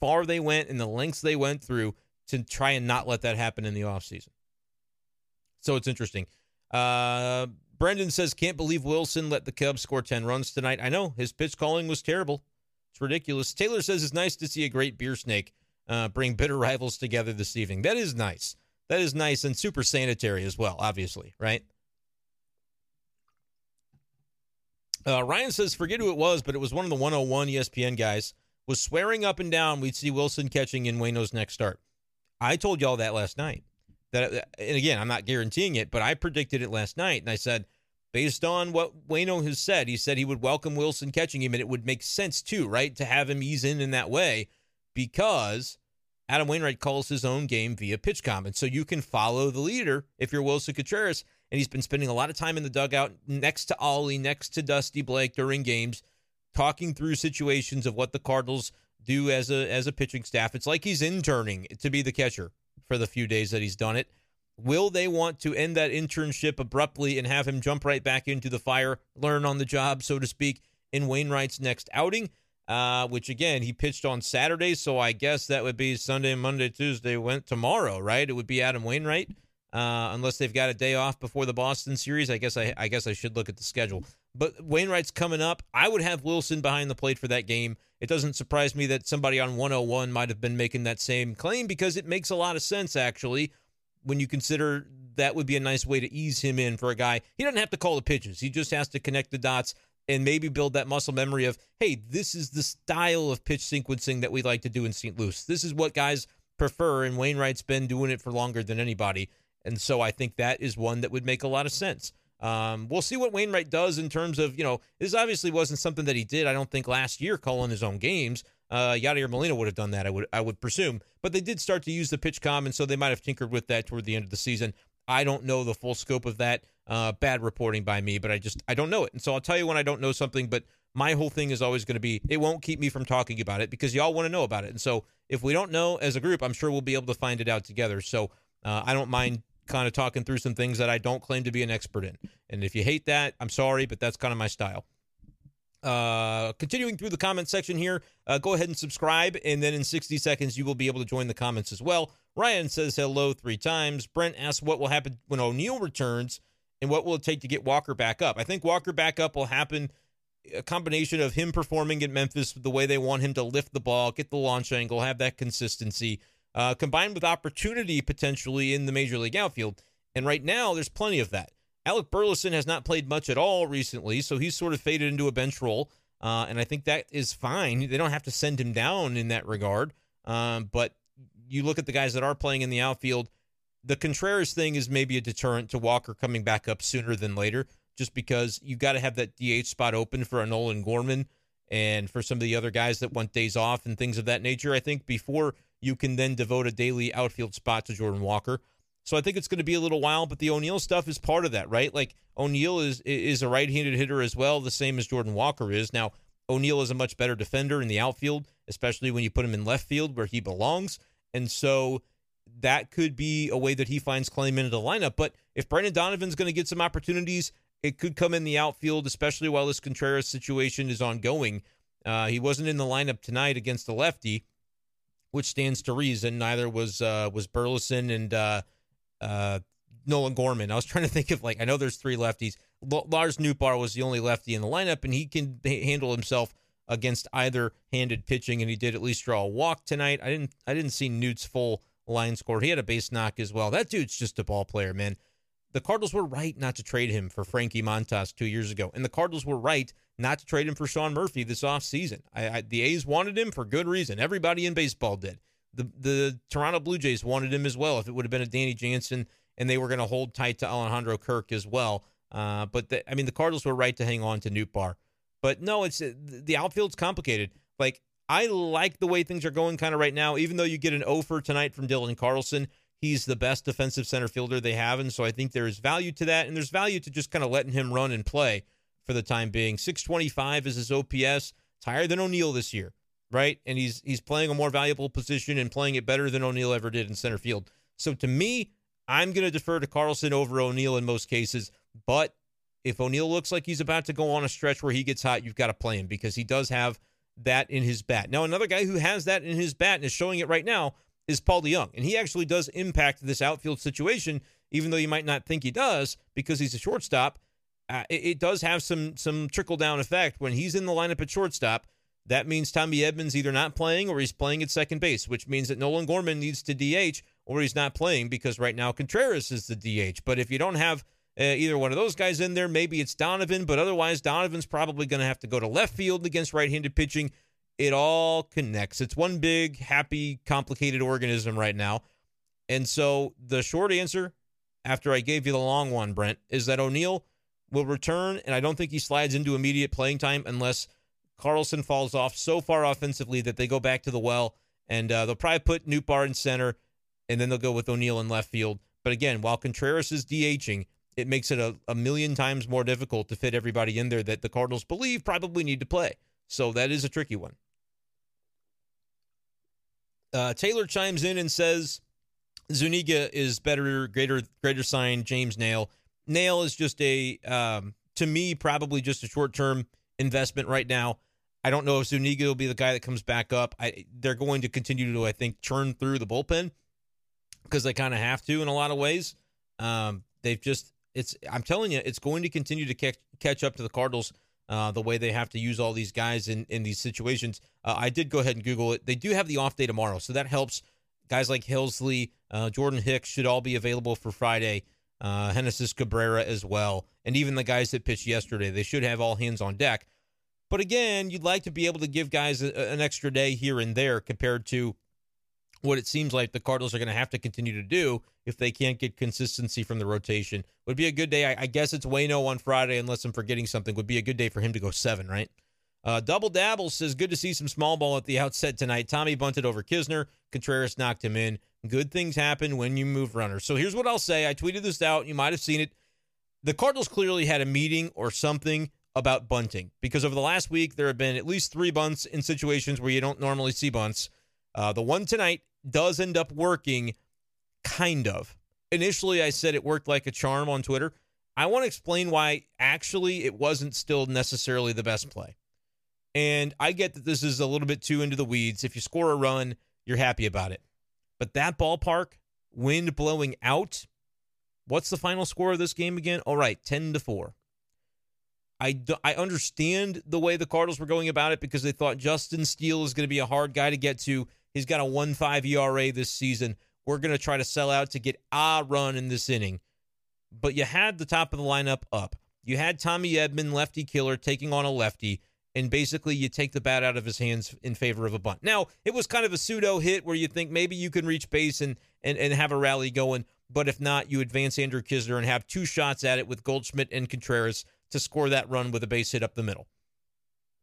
far they went and the lengths they went through to try and not let that happen in the offseason. So it's interesting. Uh, Brendan says, can't believe Willson let the Cubs score 10 runs tonight. I know his pitch calling was terrible. It's ridiculous. Taylor says it's nice to see a great beer snake uh, bring bitter rivals together this evening. That is nice. That is nice and super sanitary as well, obviously, right? Uh, Ryan says, forget who it was, but it was one of the 101 ESPN guys, was swearing up and down we'd see Willson catching in Wayno's next start. I told y'all that last night. That, and again, I'm not guaranteeing it, but I predicted it last night, and I said, based on what Wayno has said, he said he would welcome Willson catching him, and it would make sense too, right, to have him ease in in that way, because Adam Wainwright calls his own game via PitchCom, and so you can follow the leader if you're Willson Contreras and he's been spending a lot of time in the dugout next to Ollie, next to Dusty Blake during games, talking through situations of what the Cardinals do as a as a pitching staff. It's like he's interning to be the catcher for the few days that he's done it. Will they want to end that internship abruptly and have him jump right back into the fire, learn on the job, so to speak, in Wainwright's next outing? Uh, which again, he pitched on Saturday, so I guess that would be Sunday, Monday, Tuesday, went tomorrow, right? It would be Adam Wainwright uh, unless they've got a day off before the Boston series. I guess I, I guess I should look at the schedule. But Wainwright's coming up. I would have Willson behind the plate for that game. It doesn't surprise me that somebody on 101 might have been making that same claim because it makes a lot of sense actually when you consider that would be a nice way to ease him in for a guy. He doesn't have to call the pitches. He just has to connect the dots and maybe build that muscle memory of, hey, this is the style of pitch sequencing that we like to do in St. Louis. This is what guys prefer, and Wainwright's been doing it for longer than anybody. And so I think that is one that would make a lot of sense. Um, we'll see what Wainwright does in terms of, you know, this obviously wasn't something that he did, I don't think, last year calling his own games. Uh, Yadier Molina would have done that, I would I would presume. But they did start to use the PitchCom, and so they might have tinkered with that toward the end of the season. I don't know the full scope of that. Uh, bad reporting by me, but I just I don't know it. And so I'll tell you when I don't know something, but my whole thing is always going to be it won't keep me from talking about it because y'all want to know about it. And so if we don't know as a group, I'm sure we'll be able to find it out together. So uh, I don't mind kind of talking through some things that I don't claim to be an expert in. And if you hate that, I'm sorry, but that's kind of my style. Uh, continuing through the comment section here, uh, go ahead and subscribe, and then in 60 seconds, you will be able to join the comments as well. Ryan says hello three times. Brent asks what will happen when O'Neill returns and what will it take to get Walker back up. I think Walker back up will happen a combination of him performing at Memphis the way they want him to lift the ball, get the launch angle, have that consistency uh, combined with opportunity potentially in the major league outfield. And right now, there's plenty of that. Alec Burleson has not played much at all recently, so he's sort of faded into a bench role. Uh, and I think that is fine. They don't have to send him down in that regard. Um, but you look at the guys that are playing in the outfield, the Contreras thing is maybe a deterrent to Walker coming back up sooner than later, just because you've got to have that DH spot open for a Nolan Gorman and for some of the other guys that want days off and things of that nature. I think before you can then devote a daily outfield spot to Jordan Walker. So I think it's going to be a little while, but the O'Neill stuff is part of that, right? Like O'Neill is is a right-handed hitter as well, the same as Jordan Walker is. Now O'Neill is a much better defender in the outfield, especially when you put him in left field where he belongs, and so that could be a way that he finds claim into the lineup. But if Brendan Donovan's going to get some opportunities, it could come in the outfield, especially while this Contreras situation is ongoing. Uh, he wasn't in the lineup tonight against the lefty which stands to reason. Neither was uh, was Burleson and uh, uh, Nolan Gorman. I was trying to think of like I know there's three lefties. L- Lars Nootbaar was the only lefty in the lineup, and he can handle himself against either handed pitching, and he did at least draw a walk tonight. I didn't I didn't see Newt's full line score. He had a base knock as well. That dude's just a ball player, man. The Cardinals were right not to trade him for Frankie Montas two years ago, and the Cardinals were right not to trade him for Sean Murphy this offseason. I, I, the A's wanted him for good reason. Everybody in baseball did. The the Toronto Blue Jays wanted him as well. If it would have been a Danny Jansen and they were going to hold tight to Alejandro Kirk as well. Uh, but the, I mean, the Cardinals were right to hang on to Nootbaar. But no, it's the outfield's complicated. Like I like the way things are going kind of right now. Even though you get an offer tonight from Dylan Carlson, he's the best defensive center fielder they have, and so I think there is value to that, and there's value to just kind of letting him run and play for the time being. 625 is his OPS. It's higher than O'Neill this year, right? And he's he's playing a more valuable position and playing it better than O'Neill ever did in center field. So to me, I'm going to defer to Carlson over O'Neill in most cases, but if O'Neill looks like he's about to go on a stretch where he gets hot, you've got to play him because he does have that in his bat. Now, another guy who has that in his bat and is showing it right now is Paul DeJong, and he actually does impact this outfield situation, even though you might not think he does because he's a shortstop. Uh, it, it does have some some trickle down effect when he's in the lineup at shortstop. That means Tommy Edman's either not playing or he's playing at second base, which means that Nolan Gorman needs to DH or he's not playing because right now Contreras is the DH. But if you don't have uh, either one of those guys in there, maybe it's Donovan, but otherwise Donovan's probably going to have to go to left field against right-handed pitching. It all connects. It's one big, happy, complicated organism right now. And so the short answer, after I gave you the long one, Brent, is that O'Neill will return, and I don't think he slides into immediate playing time unless Carlson falls off so far offensively that they go back to the well, and uh, they'll probably put Nootbaar in center, and then they'll go with O'Neill in left field. But again, while Contreras is DHing, it makes it a, a million times more difficult to fit everybody in there that the Cardinals believe probably need to play. So that is a tricky one. Uh, Taylor chimes in and says Zuniga is better, greater, greater sign. James Naile. Naile is just a, um, to me, probably just a short term investment right now. I don't know if Zuniga will be the guy that comes back up. I, they're going to continue to, I think, churn through the bullpen because they kind of have to in a lot of ways. Um, they've just, it's, I'm telling you, it's going to continue to catch, catch up to the Cardinals uh, the way they have to use all these guys in, in these situations. Uh, I did go ahead and Google it. They do have the off day tomorrow, so that helps. Guys like Helsley, uh, Jordan Hicks should all be available for Friday. Uh, Genesis Cabrera as well, and even the guys that pitched yesterday. They should have all hands on deck. But again, you'd like to be able to give guys a, an extra day here and there compared to what it seems like the Cardinals are going to have to continue to do if they can't get consistency from the rotation. Would be a good day. I, I guess it's Wayno on Friday, unless I'm forgetting something. Would be a good day for him to go seven, right? Uh, Double Dabble says, good to see some small ball at the outset tonight. Tommy bunted over Knizner. Contreras knocked him in. Good things happen when you move runners. So here's what I'll say. I tweeted this out. You might have seen it. The Cardinals clearly had a meeting or something about bunting because over the last week, there have been at least three bunts in situations where you don't normally see bunts. Uh, the one tonight does end up working, kind of. Initially, I said it worked like a charm on Twitter. I want to explain why actually it wasn't still necessarily the best play. And I get that this is a little bit too into the weeds. If you score a run, you're happy about it. But that ballpark, wind blowing out, what's the final score of this game again? All right, 10 to 4. I, I understand the way the Cardinals were going about it because they thought Justin Steele is going to be a hard guy to get to. He's got a 1 5 ERA this season. We're going to try to sell out to get a run in this inning. But you had the top of the lineup up. You had Tommy Edman, lefty killer, taking on a lefty, and basically you take the bat out of his hands in favor of a bunt. Now, it was kind of a pseudo hit where you think maybe you can reach base and, and, and have a rally going, but if not, you advance Andrew Knizner and have two shots at it with Goldschmidt and Contreras to score that run with a base hit up the middle.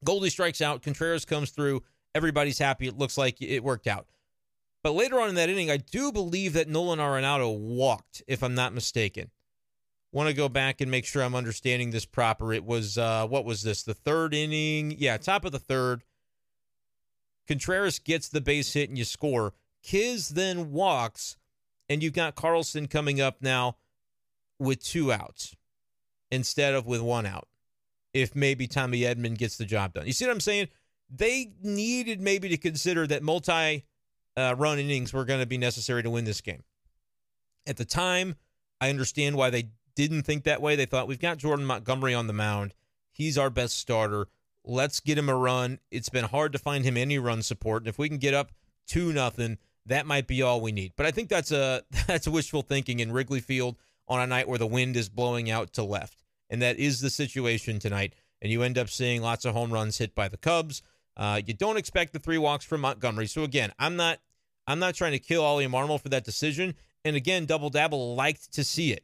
Goldie strikes out, Contreras comes through, Everybody's happy. It looks like it worked out. But later on in that inning, I do believe that Nolan Arenado walked, if I'm not mistaken. Want to go back and make sure I'm understanding this proper. It was, uh, what was this? The third inning? Yeah, top of the third. Contreras gets the base hit and you score. Kiz then walks, and you've got Carlson coming up now with two outs instead of with one out. If maybe Tommy Edman gets the job done. You see what I'm saying? they needed maybe to consider that multi uh, run innings were going to be necessary to win this game. At the time, I understand why they didn't think that way. They thought we've got Jordan Montgomery on the mound. He's our best starter. Let's get him a run. It's been hard to find him any run support, and if we can get up two nothing, that might be all we need. But I think that's a that's wishful thinking in Wrigley Field on a night where the wind is blowing out to left, and that is the situation tonight. And you end up seeing lots of home runs hit by the Cubs. Uh, you don't expect the three walks from Montgomery. So again, I'm not I'm not trying to kill Ollie Marmol for that decision. And again, Double Dabble liked to see it.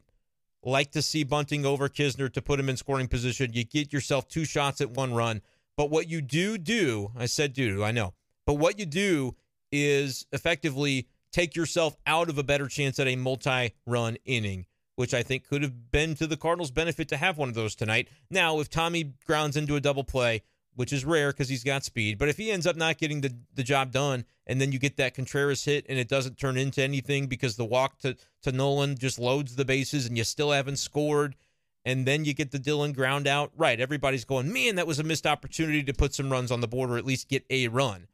Like to see bunting over Knizner to put him in scoring position. You get yourself two shots at one run. But what you do do, I said do, I know. But what you do is effectively take yourself out of a better chance at a multi-run inning, which I think could have been to the Cardinals' benefit to have one of those tonight. Now, if Tommy grounds into a double play, which is rare because he's got speed. But if he ends up not getting the, the job done, and then you get that Contreras hit and it doesn't turn into anything because the walk to, to Nolan just loads the bases and you still haven't scored, and then you get the Dylan ground out, right? Everybody's going, man, that was a missed opportunity to put some runs on the board or at least get a run.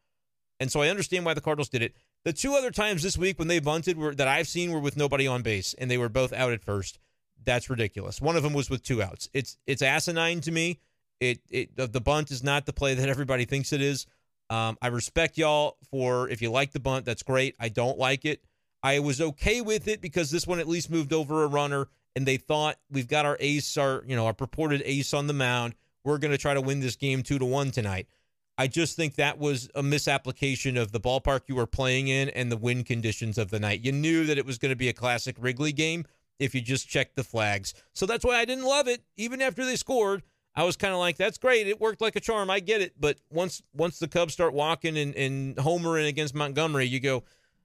And so I understand why the Cardinals did it. The two other times this week when they bunted were that I've seen were with nobody on base and they were both out at first. That's ridiculous. One of them was with two outs. It's it's asinine to me. It it the bunt is not the play that everybody thinks it is. Um, I respect y'all for if you like the bunt, that's great. I don't like it. I was okay with it because this one at least moved over a runner, and they thought we've got our ace, our you know our purported ace on the mound. We're going to try to win this game two to one tonight. I just think that was a misapplication of the ballpark you were playing in and the wind conditions of the night. You knew that it was going to be a classic Wrigley game if you just checked the flags. So that's why I didn't love it. Even after they scored, I was kind of like, that's great. It worked like a charm. I get it. But once once the Cubs start walking and, and homering against Montgomery, you go,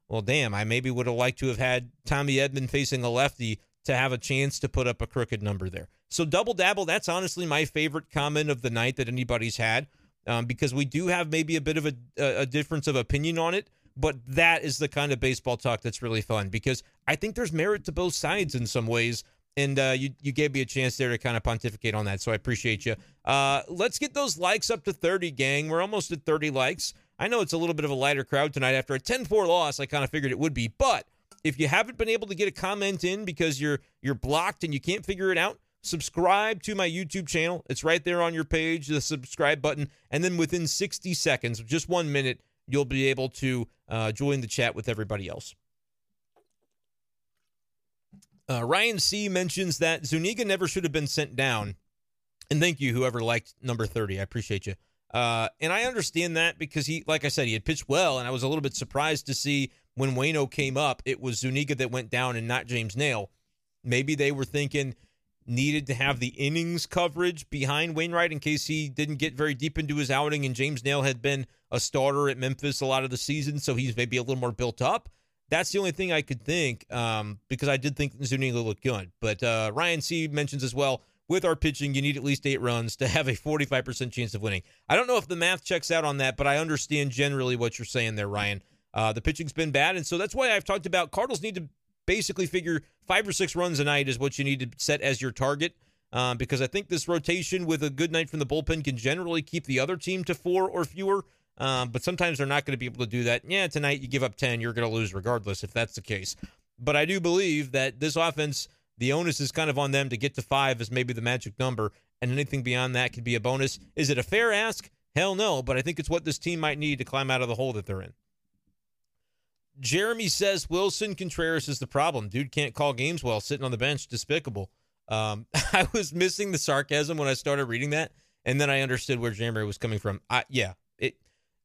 well, damn, I maybe would have liked to have had Tommy Edman facing a lefty to have a chance to put up a crooked number there. So double dabble, that's honestly my favorite comment of the night that anybody's had um, because we do have maybe a bit of a, a difference of opinion on it. But that is the kind of baseball talk that's really fun because I think there's merit to both sides in some ways. And uh, you you gave me a chance there to kind of pontificate on that, so I appreciate you. Uh, let's get those likes up to 30, gang. We're almost at 30 likes. I know it's a little bit of a lighter crowd tonight after a 10-4 loss. I kind of figured it would be, but if you haven't been able to get a comment in because you're you're blocked and you can't figure it out, subscribe to my YouTube channel. It's right there on your page, the subscribe button. And then within 60 seconds, just one minute, you'll be able to uh, join the chat with everybody else. Uh, Ryan C mentions that Zuniga never should have been sent down. And thank you, whoever liked number 30. I appreciate you. Uh, and I understand that because he, like I said, he had pitched well. And I was a little bit surprised to see when Wayno came up, it was Zuniga that went down and not James Naile. Maybe they were thinking needed to have the innings coverage behind Wainwright in case he didn't get very deep into his outing. And James Naile had been a starter at Memphis a lot of the season, so he's maybe a little more built up. That's the only thing I could think um, because I did think Zuniga looked good. But uh, Ryan C mentions as well with our pitching, you need at least eight runs to have a 45% chance of winning. I don't know if the math checks out on that, but I understand generally what you're saying there, Ryan. Uh, the pitching's been bad, and so that's why I've talked about Cardinals need to basically figure five or six runs a night is what you need to set as your target. Um, because I think this rotation with a good night from the bullpen can generally keep the other team to four or fewer. Um, but sometimes they're not going to be able to do that. Yeah, tonight you give up 10, you're going to lose regardless if that's the case. But I do believe that this offense, the onus is kind of on them to get to five as maybe the magic number, and anything beyond that could be a bonus. Is it a fair ask? Hell no, but I think it's what this team might need to climb out of the hole that they're in. Jeremy says Willson Contreras is the problem. Dude can't call games well, sitting on the bench. Despicable. Um, I was missing the sarcasm when I started reading that, and then I understood where Jeremy was coming from. I, yeah, it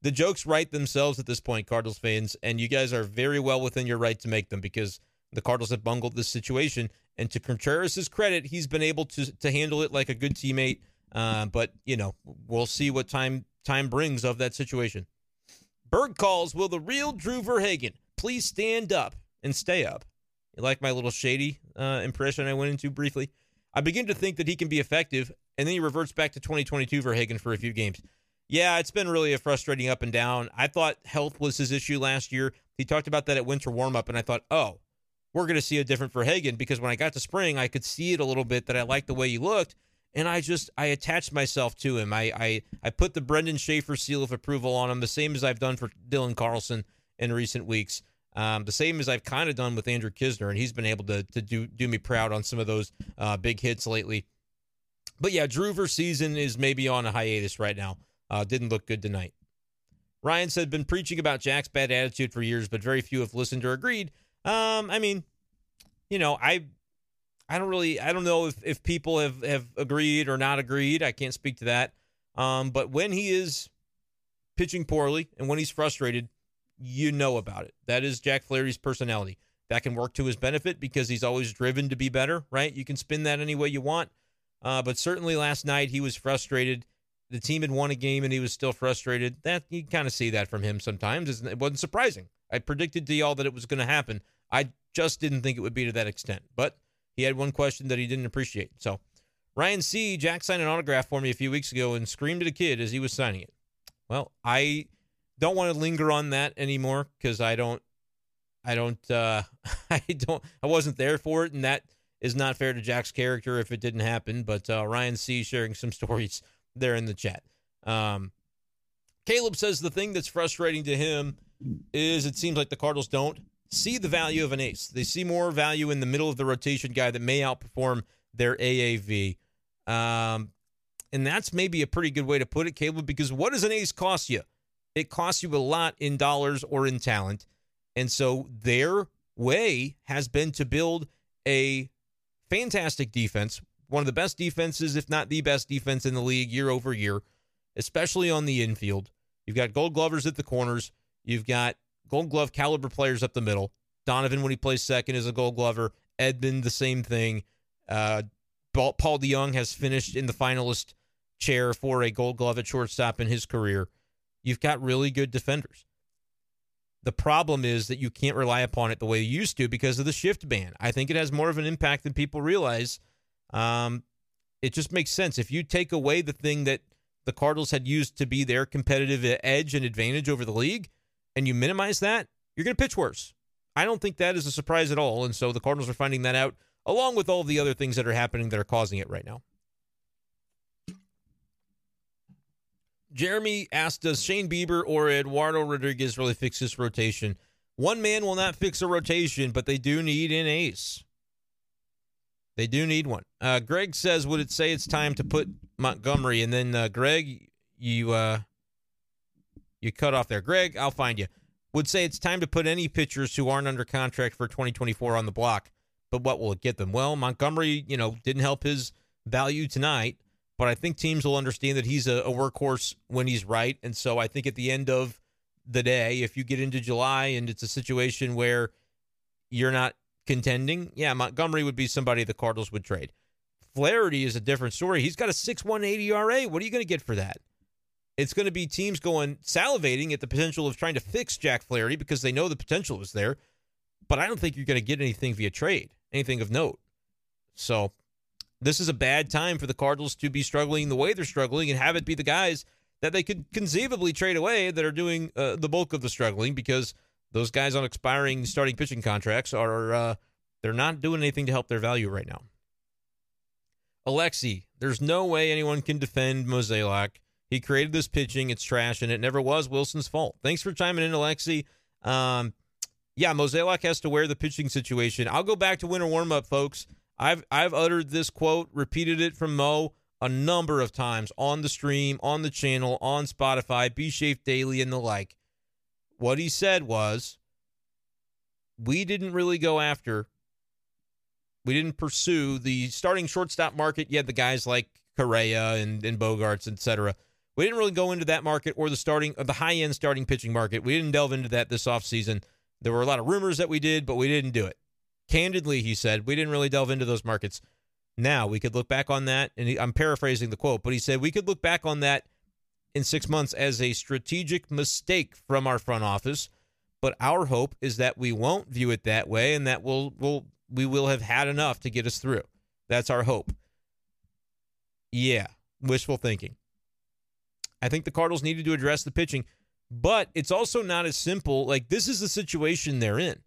the jokes write themselves at this point, Cardinals fans, and you guys are very well within your right to make them because the Cardinals have bungled this situation. And to Contreras' credit, he's been able to to handle it like a good teammate. Uh, but you know, we'll see what time time brings of that situation. Berg calls, Will the real Drew VerHagen please stand up and stay up? You like my little shady uh, impression I went into briefly? I begin to think that he can be effective, and then he reverts back to 2022 VerHagen for a few games. Yeah, it's been really a frustrating up and down. I thought health was his issue last year. He talked about that at winter warmup, and I thought, oh, we're going to see a different VerHagen because when I got to spring, I could see it a little bit that I liked the way he looked and I just I attached myself to him. I I I put the Brenden Schaeffer seal of approval on him, the same as I've done for Dylan Carlson in recent weeks. Um, the same as I've kind of done with Andrew Knizner, and he's been able to to do do me proud on some of those uh, big hits lately. But yeah, Drewver's season is maybe on a hiatus right now. Uh, didn't look good tonight. Ryan said, been preaching about Jack's bad attitude for years, but very few have listened or agreed. Um, I mean, you know, I I don't really I don't know if, if people have, have agreed or not agreed. I can't speak to that. Um, but when he is pitching poorly and when he's frustrated, you know about it. That is Jack Flaherty's personality. That can work to his benefit because he's always driven to be better, right? You can spin that any way you want. Uh, but certainly last night he was frustrated. The team had won a game and he was still frustrated. That you kind of see that from him sometimes. It wasn't surprising. I predicted to y'all that it was going to happen. I just didn't think it would be to that extent. But he had one question that he didn't appreciate. So Ryan C. Jack signed an autograph for me a few weeks ago and screamed at a kid as he was signing it. Well, I don't want to linger on that anymore because I don't, I don't, uh, I don't, I wasn't there for it, and that is not fair to Jack's character if it didn't happen. But uh, Ryan C. sharing some stories there in the chat. Um, Caleb says the thing that's frustrating to him is it seems like the Cardinals don't see the value of an ace. They see more value in the middle of the rotation guy that may outperform their AAV. Um, and that's maybe a pretty good way to put it, Caleb, because what does an ace cost you? It costs you a lot in dollars or in talent. And so their way has been to build a fantastic defense, one of the best defenses, if not the best defense in the league year over year, especially on the infield. You've got gold glovers at the corners. You've got gold glove caliber players up the middle. Donovan, when he plays second, is a gold glover. Edman, the same thing. Uh, Paul DeJong has finished in the finalist chair for a gold glove at shortstop in his career. You've got really good defenders. The problem is that you can't rely upon it the way you used to because of the shift ban. I think it has more of an impact than people realize. Um, it just makes sense. If you take away the thing that the Cardinals had used to be their competitive edge and advantage over the league, and you minimize that, you're going to pitch worse. I don't think that is a surprise at all. And so the Cardinals are finding that out along with all the other things that are happening that are causing it right now. Jeremy asked, Does Shane Bieber or Eduardo Rodriguez really fix this rotation? One man will not fix a rotation, but they do need an ace. They do need one. Uh, Greg says, Would it say it's time to put Montgomery? And then, uh, Greg, you uh, you cut off there. Greg, I'll find you. Would say it's time to put any pitchers who aren't under contract for 2024 on the block. But what will it get them? Well, Montgomery, you know, didn't help his value tonight. But I think teams will understand that he's a, a workhorse when he's right. And so I think at the end of the day, if you get into July and it's a situation where you're not contending, yeah, Montgomery would be somebody the Cardinals would trade. Flaherty is a different story. He's got a 6.18 ERA. What are you going to get for that? It's going to be teams going salivating at the potential of trying to fix Jack Flaherty because they know the potential is there. But I don't think you're going to get anything via trade, anything of note. So this is a bad time for the Cardinals to be struggling the way they're struggling and have it be the guys that they could conceivably trade away that are doing uh, the bulk of the struggling because those guys on expiring starting pitching contracts are uh, they're not doing anything to help their value right now. Alexi, there's no way anyone can defend Mozeliak. He created this pitching. It's trash, and it never was Willson's fault. Thanks for chiming in, Alexi. Um, yeah, Mozeliak has to wear the pitching situation. I'll go back to winter warm up, folks. I've I've uttered this quote, repeated it from Mo a number of times on the stream, on the channel, on Spotify, B Shape Daily, and the like. What he said was, we didn't really go after, we didn't pursue the starting shortstop market. Yet the guys like Correa and, and Bogaerts, etc. We didn't really go into that market or the starting or the high end starting pitching market. We didn't delve into that this offseason. There were a lot of rumors that we did, but we didn't do it. Candidly, he said, we didn't really delve into those markets. Now we could look back on that, and he, I'm paraphrasing the quote, but he said we could look back on that in six months as a strategic mistake from our front office. But our hope is that we won't view it that way, and that we'll, we'll we will have had enough to get us through. That's our hope. Yeah, wishful thinking. I think the Cardinals needed to address the pitching, but it's also not as simple. Like this is the situation they're in.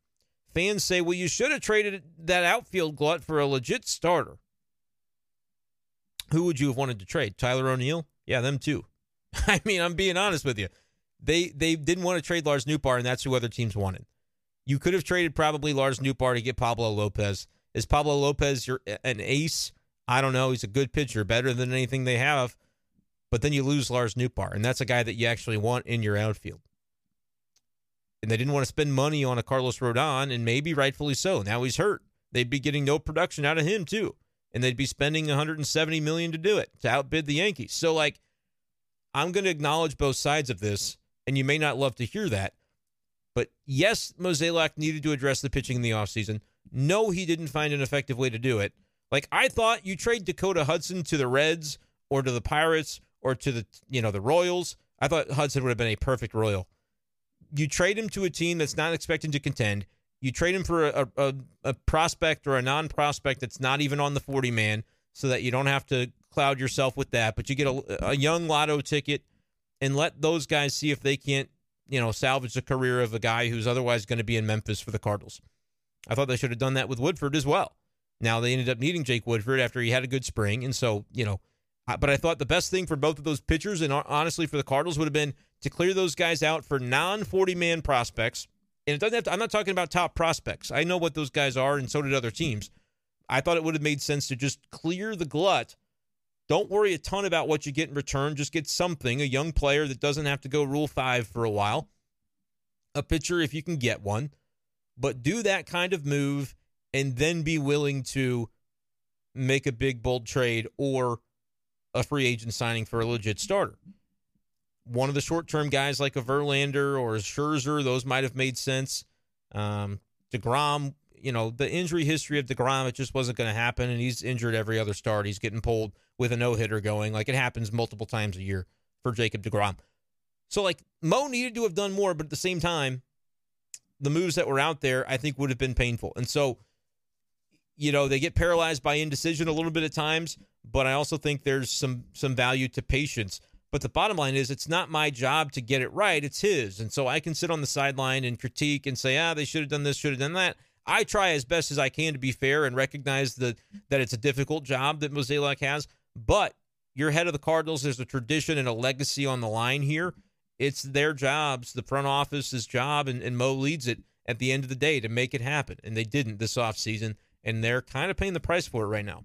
Fans say, well, you should have traded that outfield glut for a legit starter. Who would you have wanted to trade? Tyler O'Neill? Yeah, them too. I mean, I'm being honest with you. They they didn't want to trade Lars Nootbaar, and that's who other teams wanted. You could have traded probably Lars Nootbaar to get Pablo Lopez. Is Pablo Lopez your an ace? I don't know. He's a good pitcher, better than anything they have. But then you lose Lars Nootbaar, and that's a guy that you actually want in your outfield and they didn't want to spend money on a Carlos Rodon, and maybe rightfully so. Now he's hurt. They'd be getting no production out of him too, and they'd be spending 170 million to do it to outbid the Yankees. So like, I'm going to acknowledge both sides of this, and you may not love to hear that, but yes, Mozeliak needed to address the pitching in the offseason. No, he didn't find an effective way to do it. Like I thought, you trade Dakota Hudson to the Reds or to the Pirates or to the you know the Royals. I thought Hudson would have been a perfect Royal you trade him to a team that's not expecting to contend. You trade him for a, a, a prospect or a non prospect that's not even on the 40 man. so that you don't have to cloud yourself with that. But you get a, a young lotto ticket and let those guys see if they can't, you know, salvage the career of a guy who's otherwise going to be in Memphis for the Cardinals. I thought they should have done that with Woodford as well. Now they ended up needing Jake Woodford after he had a good spring, and so you know. But I thought the best thing for both of those pitchers and honestly for the Cardinals would have been to clear those guys out for non 40 man prospects. And it doesn't have to, I'm not talking about top prospects. I know what those guys are, and so did other teams. I thought it would have made sense to just clear the glut. Don't worry a ton about what you get in return. Just get something, a young player that doesn't have to go Rule 5 for a while, a pitcher if you can get one. But do that kind of move and then be willing to make a big, bold trade or a free agent signing for a legit starter. One of the short term guys like a Verlander or a Scherzer, those might have made sense. Um, DeGrom, you know, the injury history of DeGrom, it just wasn't going to happen. And he's injured every other start. He's getting pulled with a no hitter going. Like it happens multiple times a year for Jacob DeGrom. So, like, Mo needed to have done more, but at the same time, the moves that were out there, I think, would have been painful. And so, you know, they get paralyzed by indecision a little bit at times, but I also think there's some some value to patience. But the bottom line is it's not my job to get it right, it's his. And so I can sit on the sideline and critique and say, "Ah, they should have done this, should have done that." I try as best as I can to be fair and recognize that that it's a difficult job that Mozeliak has, but you're head of the Cardinals. There's a tradition and a legacy on the line here. It's their jobs, the front office's job, and, and Mo leads it at the end of the day to make it happen. And they didn't this offseason, and they're kind of paying the price for it right now.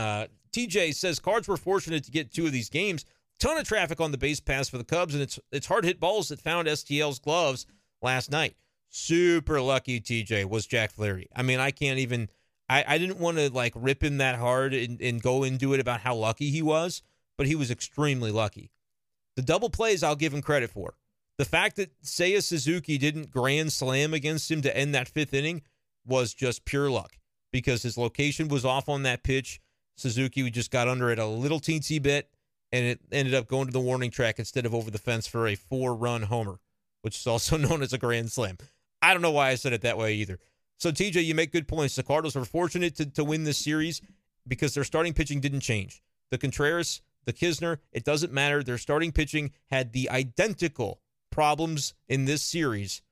Uh, TJ says Cards were fortunate to get two of these games. Ton of traffic on the base pass for the Cubs, and it's it's hard hit balls that found STL's gloves last night. Super lucky, TJ was Jack Flaherty. I mean, I can't even. I, I didn't want to like rip him that hard and, and go into it about how lucky he was, but he was extremely lucky. The double plays I'll give him credit for. The fact that Seiya Suzuki didn't grand slam against him to end that fifth inning was just pure luck because his location was off on that pitch Suzuki we just got under it a little teensy bit, and it ended up going to the warning track instead of over the fence for a four run homer, which is also known as a grand slam. I don't know why I said it that way either. So, TJ, you make good points. The Cardinals were fortunate to, to win this series because their starting pitching didn't change. The Contreras, the Knizner, it doesn't matter. Their starting pitching had the identical problems in this series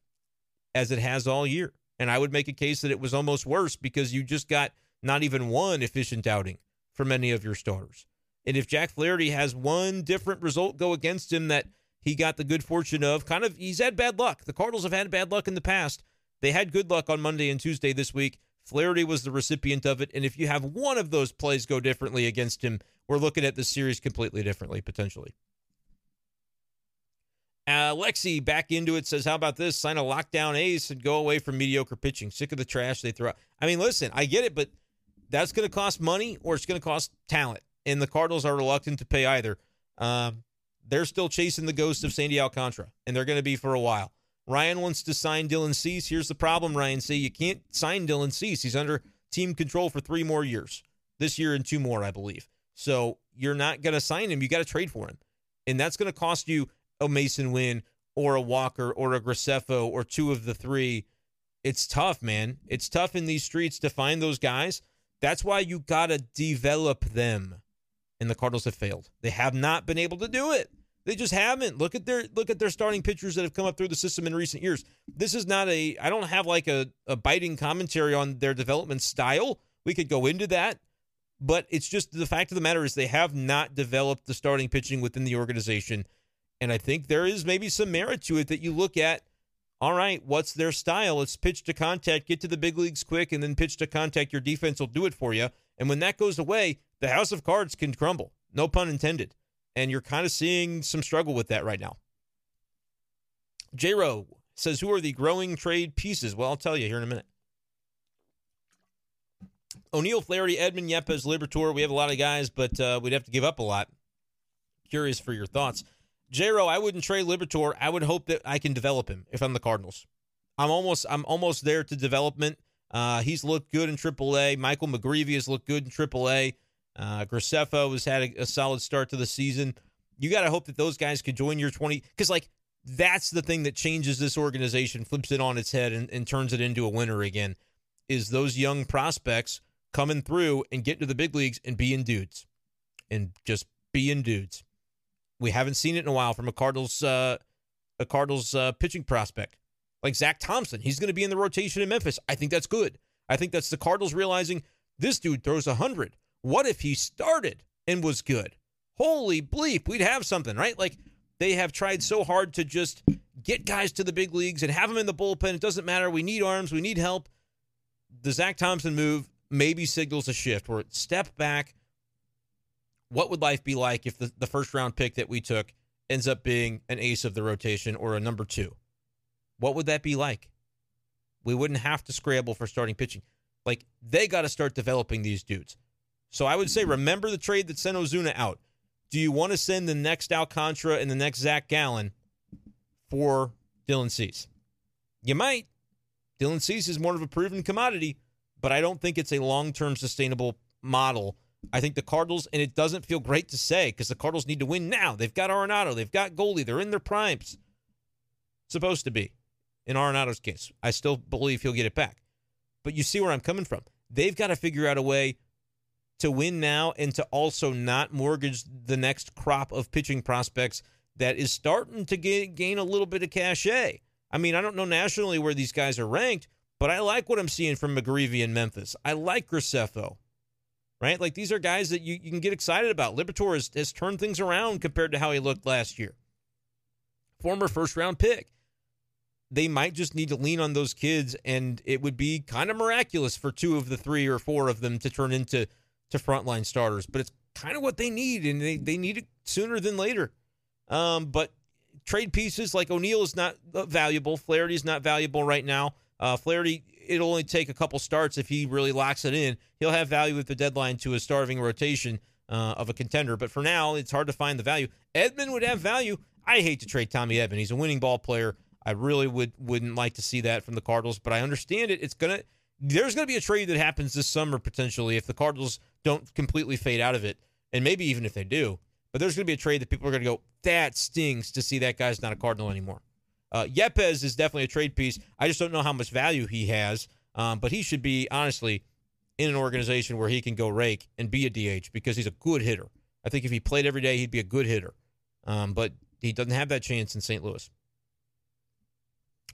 as it has all year. And I would make a case that it was almost worse because you just got not even one efficient outing for many of your starters. And if Jack Flaherty has one different result go against him that he got the good fortune of, kind of, he's had bad luck. The Cardinals have had bad luck in the past. They had good luck on Monday and Tuesday this week. Flaherty was the recipient of it. And if you have one of those plays go differently against him, we're looking at the series completely differently, potentially. Lexi back into it says, How about this? Sign a lockdown ace and go away from mediocre pitching. Sick of the trash they throw out. I mean, listen, I get it, but that's going to cost money or it's going to cost talent. And the Cardinals are reluctant to pay either. Um, they're still chasing the ghost of Sandy Alcantara, and they're going to be for a while. Ryan wants to sign Dylan Cease. Here's the problem, Ryan C. You can't sign Dylan Cease. He's under team control for three more years. This year and two more, I believe. So you're not going to sign him. You got to trade for him. And that's going to cost you a Masyn Winn or a Walker or a Graceffo or two of the three. It's tough, man. It's tough in these streets to find those guys. That's why you got to develop them. And the Cardinals have failed. They have not been able to do it. They just haven't. Look at their look at their starting pitchers that have come up through the system in recent years. This is not a I don't have like a, a biting commentary on their development style. We could go into that, but it's just the fact of the matter is they have not developed the starting pitching within the organization. And I think there is maybe some merit to it that you look at all right, what's their style? It's pitch to contact, get to the big leagues quick, and then pitch to contact. Your defense will do it for you. And when that goes away, the house of cards can crumble. No pun intended. And you're kind of seeing some struggle with that right now. J says, Who are the growing trade pieces? Well, I'll tell you here in a minute. O'Neill, Flaherty, Edman, Yepez, Liberatore. We have a lot of guys, but uh, we'd have to give up a lot. Curious for your thoughts. J-Ro, I wouldn't trade Liberatore. I would hope that I can develop him if I'm the Cardinals. I'm almost I'm almost there to development. Uh, he's looked good in AAA. Michael McGreevy has looked good in AAA. Uh, Graceffo has had a, a solid start to the season. You got to hope that those guys could join your 20 because like that's the thing that changes this organization, flips it on its head, and, and turns it into a winner again. Is those young prospects coming through and getting to the big leagues and being dudes, and just being dudes. We haven't seen it in a while from a Cardinals uh, a Cardinals uh, pitching prospect like Zach Thompson. He's going to be in the rotation in Memphis. I think that's good. I think that's the Cardinals realizing this dude throws a 100. What if he started and was good? Holy bleep, we'd have something, right? Like they have tried so hard to just get guys to the big leagues and have them in the bullpen. It doesn't matter. We need arms, we need help. The Zach Thompson move maybe signals a shift where step back. What would life be like if the, the first round pick that we took ends up being an ace of the rotation or a number two? What would that be like? We wouldn't have to scramble for starting pitching. Like they got to start developing these dudes. So I would say mm-hmm. remember the trade that sent Ozuna out. Do you want to send the next Alcantara and the next Zach Gallen for Dylan Cease? You might. Dylan Cease is more of a proven commodity, but I don't think it's a long term sustainable model. I think the Cardinals, and it doesn't feel great to say because the Cardinals need to win now. They've got Arenado, they've got goalie, they're in their primes. Supposed to be in Arenado's case. I still believe he'll get it back. But you see where I'm coming from. They've got to figure out a way to win now and to also not mortgage the next crop of pitching prospects that is starting to gain, gain a little bit of cachet. I mean, I don't know nationally where these guys are ranked, but I like what I'm seeing from McGreevy in Memphis. I like Graceffo, right? Like these are guys that you, you can get excited about. Liberatore has, has turned things around compared to how he looked last year. Former first round pick they might just need to lean on those kids, and it would be kind of miraculous for two of the three or four of them to turn into to frontline starters. But it's kind of what they need, and they, they need it sooner than later. Um, but trade pieces like O'Neill is not valuable. Flaherty is not valuable right now. Uh, Flaherty, it'll only take a couple starts if he really locks it in. He'll have value at the deadline to a starving rotation uh, of a contender. But for now, it's hard to find the value. Edman would have value. I hate to trade Tommy Edman. He's a winning ball player. I really would wouldn't like to see that from the Cardinals, but I understand it. It's gonna there's gonna be a trade that happens this summer potentially if the Cardinals don't completely fade out of it, and maybe even if they do. But there's gonna be a trade that people are gonna go that stings to see that guy's not a Cardinal anymore. Uh, Yepez is definitely a trade piece. I just don't know how much value he has, um, but he should be honestly in an organization where he can go rake and be a DH because he's a good hitter. I think if he played every day, he'd be a good hitter. Um, but he doesn't have that chance in St. Louis.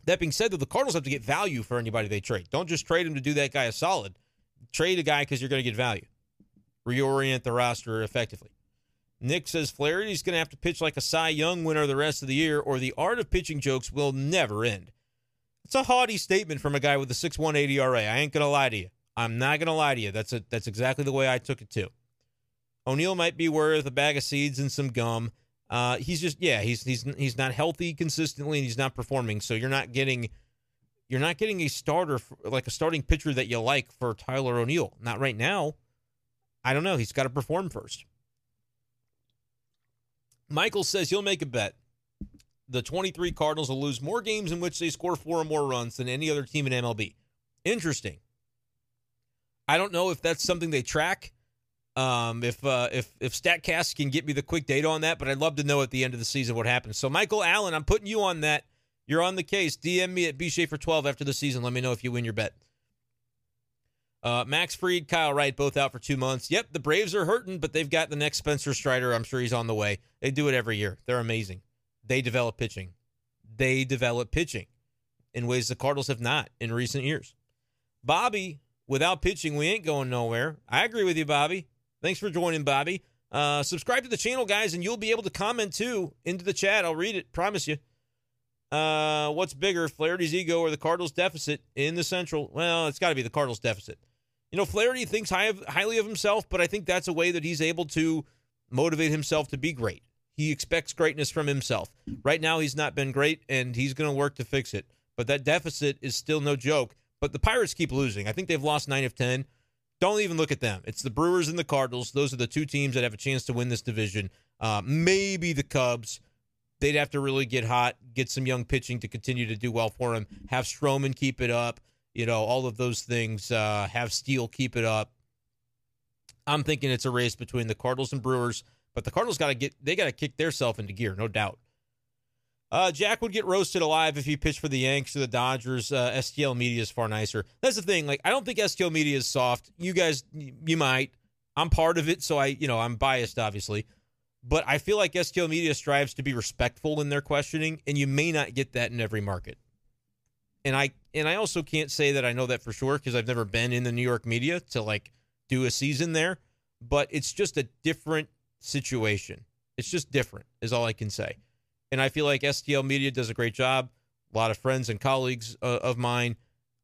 That being said, though, the Cardinals have to get value for anybody they trade. Don't just trade him to do that guy a solid. Trade a guy because you're going to get value. Reorient the roster effectively. Nick says Flaherty's going to have to pitch like a Cy Young winner the rest of the year, or the art of pitching jokes will never end. It's a haughty statement from a guy with a 6.1 ERA. I ain't going to lie to you. I'm not going to lie to you. That's a, that's exactly the way I took it too. O'Neill might be worth a bag of seeds and some gum. Uh, he's just yeah, he's he's he's not healthy consistently, and he's not performing. So you're not getting you're not getting a starter for, like a starting pitcher that you like for Tyler O'Neill. Not right now. I don't know. He's got to perform first. Michael says he'll make a bet. The 23 Cardinals will lose more games in which they score four or more runs than any other team in MLB. Interesting. I don't know if that's something they track. Um, if uh, if if Statcast can get me the quick data on that, but I'd love to know at the end of the season what happens. So Michael Allen, I'm putting you on that. You're on the case. DM me at for 12 after the season. Let me know if you win your bet. Uh, Max Fried, Kyle Wright, both out for two months. Yep, the Braves are hurting, but they've got the next Spencer Strider. I'm sure he's on the way. They do it every year. They're amazing. They develop pitching. They develop pitching in ways the Cardinals have not in recent years. Bobby, without pitching, we ain't going nowhere. I agree with you, Bobby. Thanks for joining, Bobby. Uh, subscribe to the channel, guys, and you'll be able to comment too into the chat. I'll read it, promise you. Uh, what's bigger, Flaherty's ego or the Cardinals' deficit in the Central? Well, it's got to be the Cardinals' deficit. You know, Flaherty thinks high of, highly of himself, but I think that's a way that he's able to motivate himself to be great. He expects greatness from himself. Right now, he's not been great, and he's going to work to fix it. But that deficit is still no joke. But the Pirates keep losing. I think they've lost nine of ten. don't even look at them. It's the Brewers and the Cardinals. Those are the two teams that have a chance to win this division. Uh, maybe the Cubs. They'd have to really get hot, get some young pitching to continue to do well for them. Have Stroman keep it up. You know, all of those things. Uh, have Steele keep it up. I'm thinking it's a race between the Cardinals and Brewers, but the Cardinals got to get they got to kick themselves into gear, no doubt. Uh, Jack would get roasted alive if he pitched for the Yanks or the Dodgers. Uh, STL Media is far nicer. That's the thing. Like, I don't think STL Media is soft. You guys, you might. I'm part of it, so I, you know, I'm biased, obviously. But I feel like STL Media strives to be respectful in their questioning, and you may not get that in every market. And I, and I also can't say that I know that for sure because I've never been in the New York media to like do a season there. But it's just a different situation. It's just different, is all I can say and I feel like STL Media does a great job. A lot of friends and colleagues uh, of mine.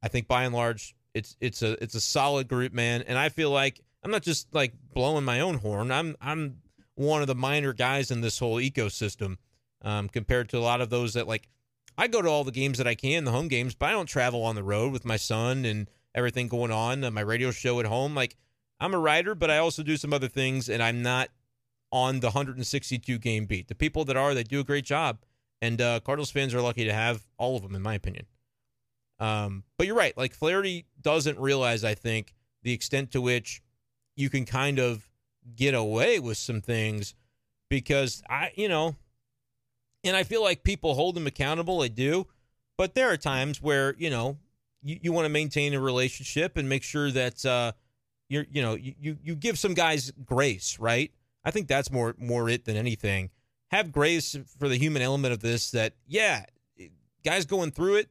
I think by and large, it's it's a it's a solid group, man. And I feel like I'm not just like blowing my own horn. I'm I'm one of the minor guys in this whole ecosystem um, compared to a lot of those that like. I go to all the games that I can, the home games, but I don't travel on the road with my son and everything going on. Uh, my radio show at home, like I'm a writer, but I also do some other things, and I'm not on the 162 game beat. The people that are, they do a great job. And uh, Cardinals fans are lucky to have all of them, in my opinion. Um, but you're right. Like Flaherty doesn't realize, I think, the extent to which you can kind of get away with some things because I, you know, and I feel like people hold him accountable. They do, but there are times where you know you, you want to maintain a relationship and make sure that uh, you're, you know, you you give some guys grace, right? I think that's more more it than anything. Have grace for the human element of this. That yeah, guys going through it.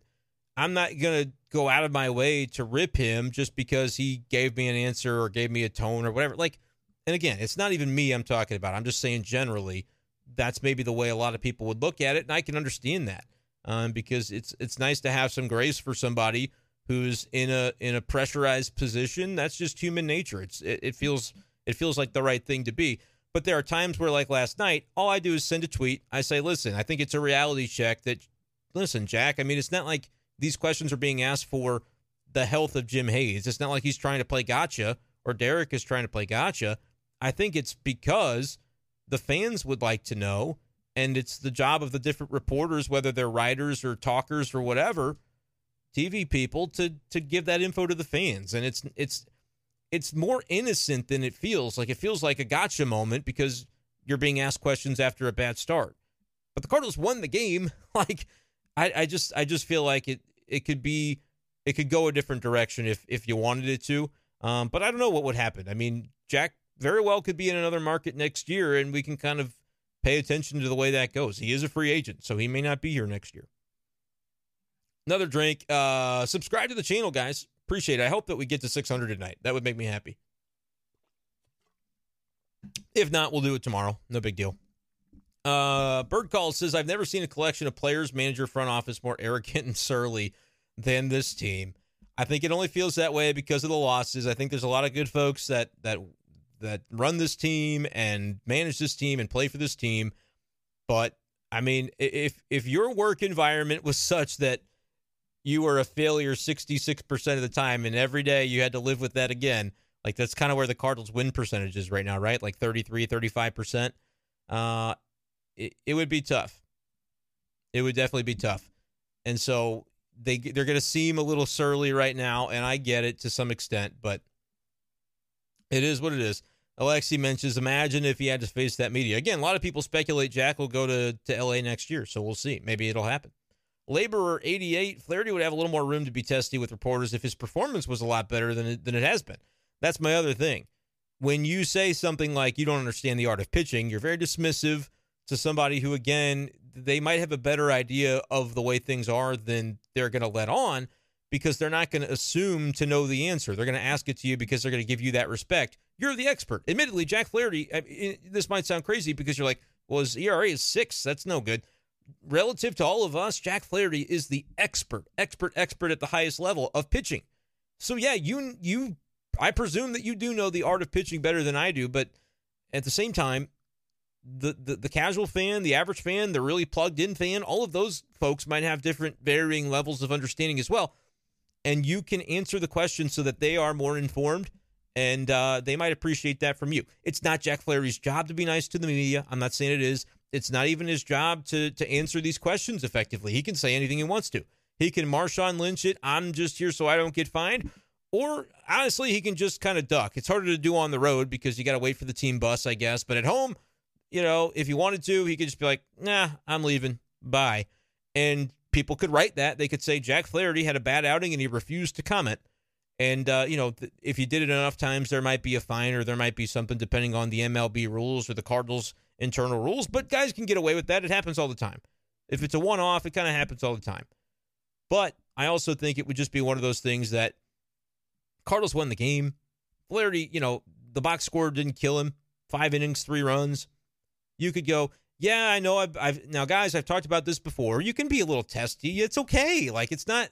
I'm not gonna go out of my way to rip him just because he gave me an answer or gave me a tone or whatever. Like, and again, it's not even me I'm talking about. I'm just saying generally that's maybe the way a lot of people would look at it, and I can understand that um, because it's it's nice to have some grace for somebody who's in a in a pressurized position. That's just human nature. It's it, it feels it feels like the right thing to be. But there are times where, like last night, all I do is send a tweet. I say, listen, I think it's a reality check that, listen, Jack, I mean, it's not like these questions are being asked for the health of Jim Hayes. It's not like he's trying to play gotcha or Derrick is trying to play gotcha. I think it's because the fans would like to know, and it's the job of the different reporters, whether they're writers or talkers or whatever, TV people, to to give that info to the fans. And it's it's it's more innocent than it feels. Like it feels like a gotcha moment because you're being asked questions after a bad start. But the Cardinals won the game. Like I, I just I just feel like it it could be it could go a different direction if if you wanted it to. Um, but I don't know what would happen. I mean, Jack very well could be in another market next year, and we can kind of pay attention to the way that goes. He is a free agent, so he may not be here next year. Another drink. Uh, subscribe to the channel, guys. Appreciate it. I hope that we get to 600 tonight. That would make me happy. If not, we'll do it tomorrow. No big deal. Uh, Bird Call says, I've never seen a collection of players, manager, front office more arrogant and surly than this team. I think it only feels that way because of the losses. I think there's a lot of good folks that that that run this team and manage this team and play for this team. But I mean, if if your work environment was such that you were a failure 66% of the time and every day you had to live with that again like that's kind of where the cardinals win percentage is right now right? Like 33 35% uh it, it would be tough. It would definitely be tough. And so they they're going to seem a little surly right now and i get it to some extent but it is what it is alexi mentions imagine if he had to face that media again a lot of people speculate jack will go to, to la next year so we'll see maybe it'll happen Laborer 88, Flaherty would have a little more room to be testy with reporters if his performance was a lot better than it, than it has been. That's my other thing. When you say something like you don't understand the art of pitching, you're very dismissive to somebody who, again, they might have a better idea of the way things are than they're going to let on because they're not going to assume to know the answer. They're going to ask it to you because they're going to give you that respect. You're the expert. Admittedly, Jack Flaherty, I mean, this might sound crazy because you're like, well, his ERA is six. That's no good relative to all of us, Jack Flaherty is the expert, expert, expert at the highest level of pitching. So yeah, you you I presume that you do know the art of pitching better than I do, but at the same time, the, the the casual fan, the average fan, the really plugged in fan, all of those folks might have different varying levels of understanding as well. And you can answer the question so that they are more informed and uh, they might appreciate that from you. It's not Jack Flaherty's job to be nice to the media. I'm not saying it is. It's not even his job to to answer these questions effectively. He can say anything he wants to. He can Marshawn Lynch it. I'm just here so I don't get fined. Or honestly, he can just kind of duck. It's harder to do on the road because you got to wait for the team bus, I guess. But at home, you know, if he wanted to, he could just be like, nah, I'm leaving. Bye. And people could write that. They could say Jack Flaherty had a bad outing and he refused to comment. And, uh, you know, th- if you did it enough times, there might be a fine or there might be something depending on the MLB rules or the Cardinals' internal rules. But guys can get away with that. It happens all the time. If it's a one off, it kind of happens all the time. But I also think it would just be one of those things that Cardinals won the game. Flaherty, you know, the box score didn't kill him. Five innings, three runs. You could go, yeah, I know. I've, I've now, guys, I've talked about this before. You can be a little testy. It's okay. Like it's not.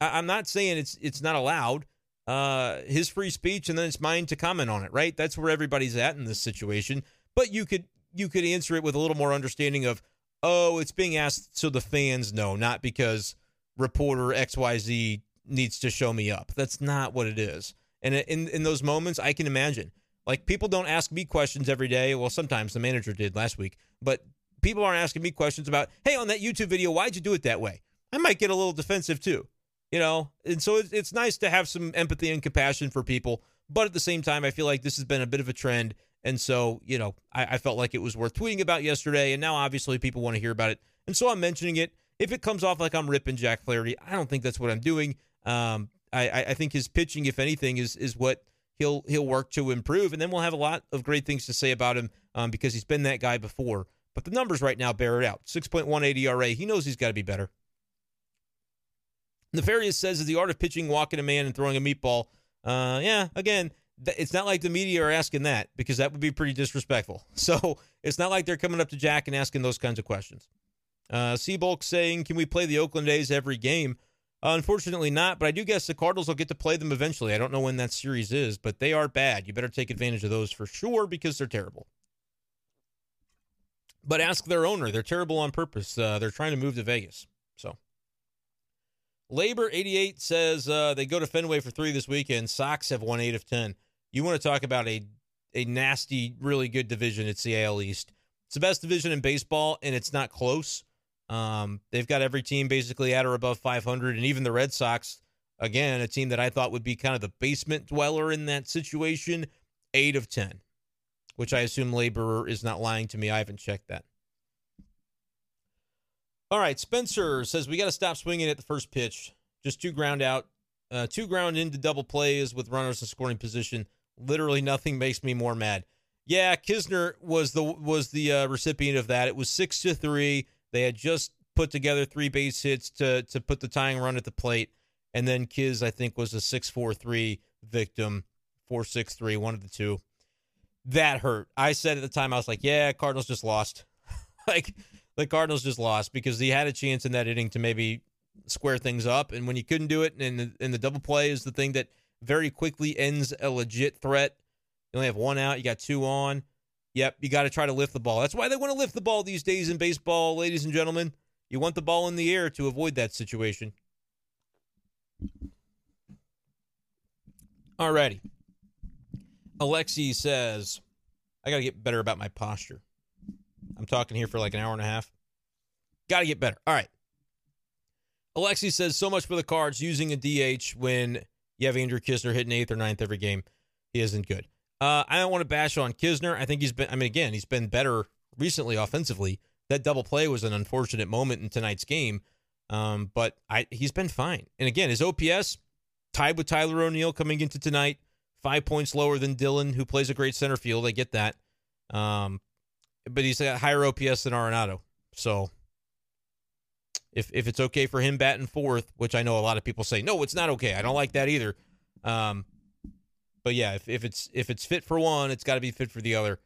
I, I'm not saying it's it's not allowed. Uh, his free speech, and then it's mine to comment on it. Right? That's where everybody's at in this situation. But you could you could answer it with a little more understanding of, oh, it's being asked so the fans know, not because reporter XYZ needs to show me up. That's not what it is. And in in those moments, I can imagine. Like people don't ask me questions every day. Well, sometimes the manager did last week, but people aren't asking me questions about, "Hey, on that YouTube video, why'd you do it that way?" I might get a little defensive too, you know. And so it's, it's nice to have some empathy and compassion for people, but at the same time, I feel like this has been a bit of a trend, and so you know, I, I felt like it was worth tweeting about yesterday, and now obviously people want to hear about it, and so I'm mentioning it. If it comes off like I'm ripping Jack Flaherty, I don't think that's what I'm doing. Um, I, I think his pitching, if anything, is is what he'll he'll work to improve, and then we'll have a lot of great things to say about him um, because he's been that guy before. But the numbers right now bear it out. 6.18 ERA. He knows he's got to be better. Nefarious says, is the art of pitching, walking a man, and throwing a meatball. Uh, yeah, again, th- it's not like the media are asking that because that would be pretty disrespectful. So it's not like they're coming up to Jack and asking those kinds of questions. Uh, Seabulk saying, can we play the Oakland A's every game? Uh, unfortunately, not. But I do guess the Cardinals will get to play them eventually. I don't know when that series is, but they are bad. You better take advantage of those for sure because they're terrible. But ask their owner. They're terrible on purpose. Uh, they're trying to move to Vegas. So, Labor 88 says uh, they go to Fenway for three this weekend. Sox have won eight of 10. You want to talk about a, a nasty, really good division It's the AL East. It's the best division in baseball, and it's not close. Um, they've got every team basically at or above 500, and even the Red Sox, again, a team that I thought would be kind of the basement dweller in that situation, eight of 10, which I assume Laborer is not lying to me. I haven't checked that. All right, Spencer says we got to stop swinging at the first pitch. Just two ground out, uh, two ground into double plays with runners in scoring position. Literally nothing makes me more mad. Yeah, Knizner was the was the uh, recipient of that. It was six to three. They had just put together three base hits to to put the tying run at the plate, and then Kiz I think was a six four three victim, four six three, one of the two. That hurt. I said at the time I was like, yeah, Cardinals just lost. like the Cardinals just lost because he had a chance in that inning to maybe square things up, and when you couldn't do it, and the, and the double play is the thing that very quickly ends a legit threat. You only have one out, you got two on. Yep, you got to try to lift the ball. That's why they want to lift the ball these days in baseball, ladies and gentlemen. You want the ball in the air to avoid that situation. Alrighty. Alexi says, I got to get better about my posture. I'm talking here for like an hour and a half. Got to get better. All right. Alexi says, so much for the cards using a DH when you have Andrew Knizner hitting eighth or ninth every game. He isn't good. Uh, I don't want to bash on Knizner. I think he's been, I mean, again, he's been better recently offensively. That double play was an unfortunate moment in tonight's game, um, but I, he's been fine. And again, his OPS tied with Tyler O'Neill coming into tonight, five points lower than Dylan, who plays a great center field. I get that. Um, but he's got higher OPS than Arenado. So if if it's okay for him batting fourth, which I know a lot of people say, no, it's not okay. I don't like that either. Um, but yeah, if, if it's if it's fit for one, it's got to be fit for the other.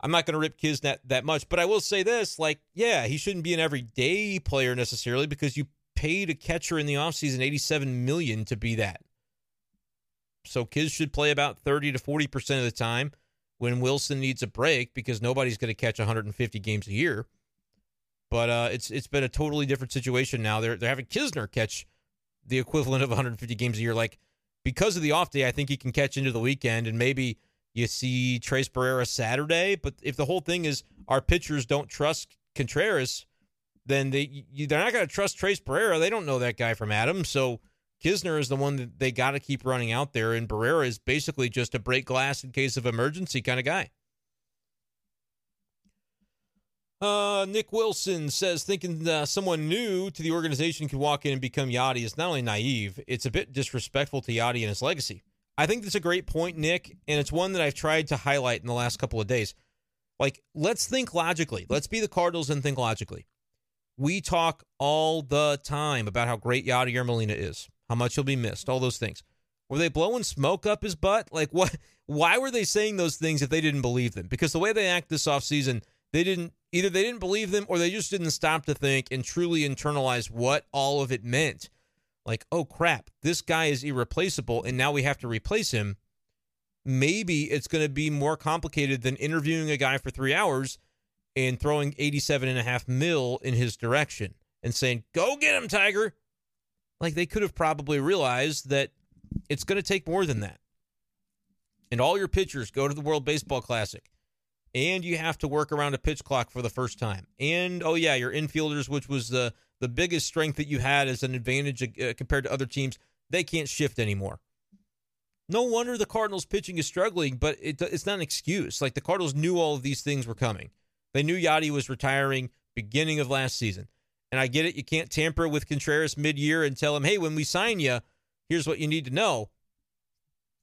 I'm not going to rip Kiz that, much, but I will say this: like, yeah, he shouldn't be an everyday player necessarily because you paid a catcher in the offseason 87 million to be that. So Kiz should play about 30 to 40 percent of the time when Willson needs a break because nobody's going to catch 150 games a year. But uh, it's it's been a totally different situation now. They're they're having Knizner catch the equivalent of 150 games a year. Like because of the off day, I think he can catch into the weekend and maybe you see Tres Barrera Saturday. But if the whole thing is our pitchers don't trust Contreras, then they they're not going to trust Tres Barrera. They don't know that guy from Adam. So Knizner is the one that they got to keep running out there, and Barrera is basically just a break glass in case of emergency kind of guy. Uh, Nick Wilson says thinking uh, someone new to the organization could walk in and become Yadi is not only naive, it's a bit disrespectful to Yadi and his legacy. I think that's a great point, Nick, and it's one that I've tried to highlight in the last couple of days. Like, let's think logically. Let's be the Cardinals and think logically. We talk all the time about how great Yadier Molina is, how much he'll be missed, all those things. Were they blowing smoke up his butt? Like, what? Why were they saying those things if they didn't believe them? Because the way they act this offseason – they didn't either they didn't believe them or they just didn't stop to think and truly internalize what all of it meant. Like, oh crap, this guy is irreplaceable and now we have to replace him. Maybe it's going to be more complicated than interviewing a guy for 3 hours and throwing 87 and a half mil in his direction and saying, "Go get him, Tiger." Like they could have probably realized that it's going to take more than that. And all your pitchers go to the World Baseball Classic and you have to work around a pitch clock for the first time. And oh yeah, your infielders, which was the the biggest strength that you had as an advantage uh, compared to other teams, they can't shift anymore. No wonder the Cardinals pitching is struggling, but it, it's not an excuse. Like the Cardinals knew all of these things were coming. They knew Yadi was retiring beginning of last season. And I get it, you can't tamper with Contreras mid-year and tell him, "Hey, when we sign you, here's what you need to know."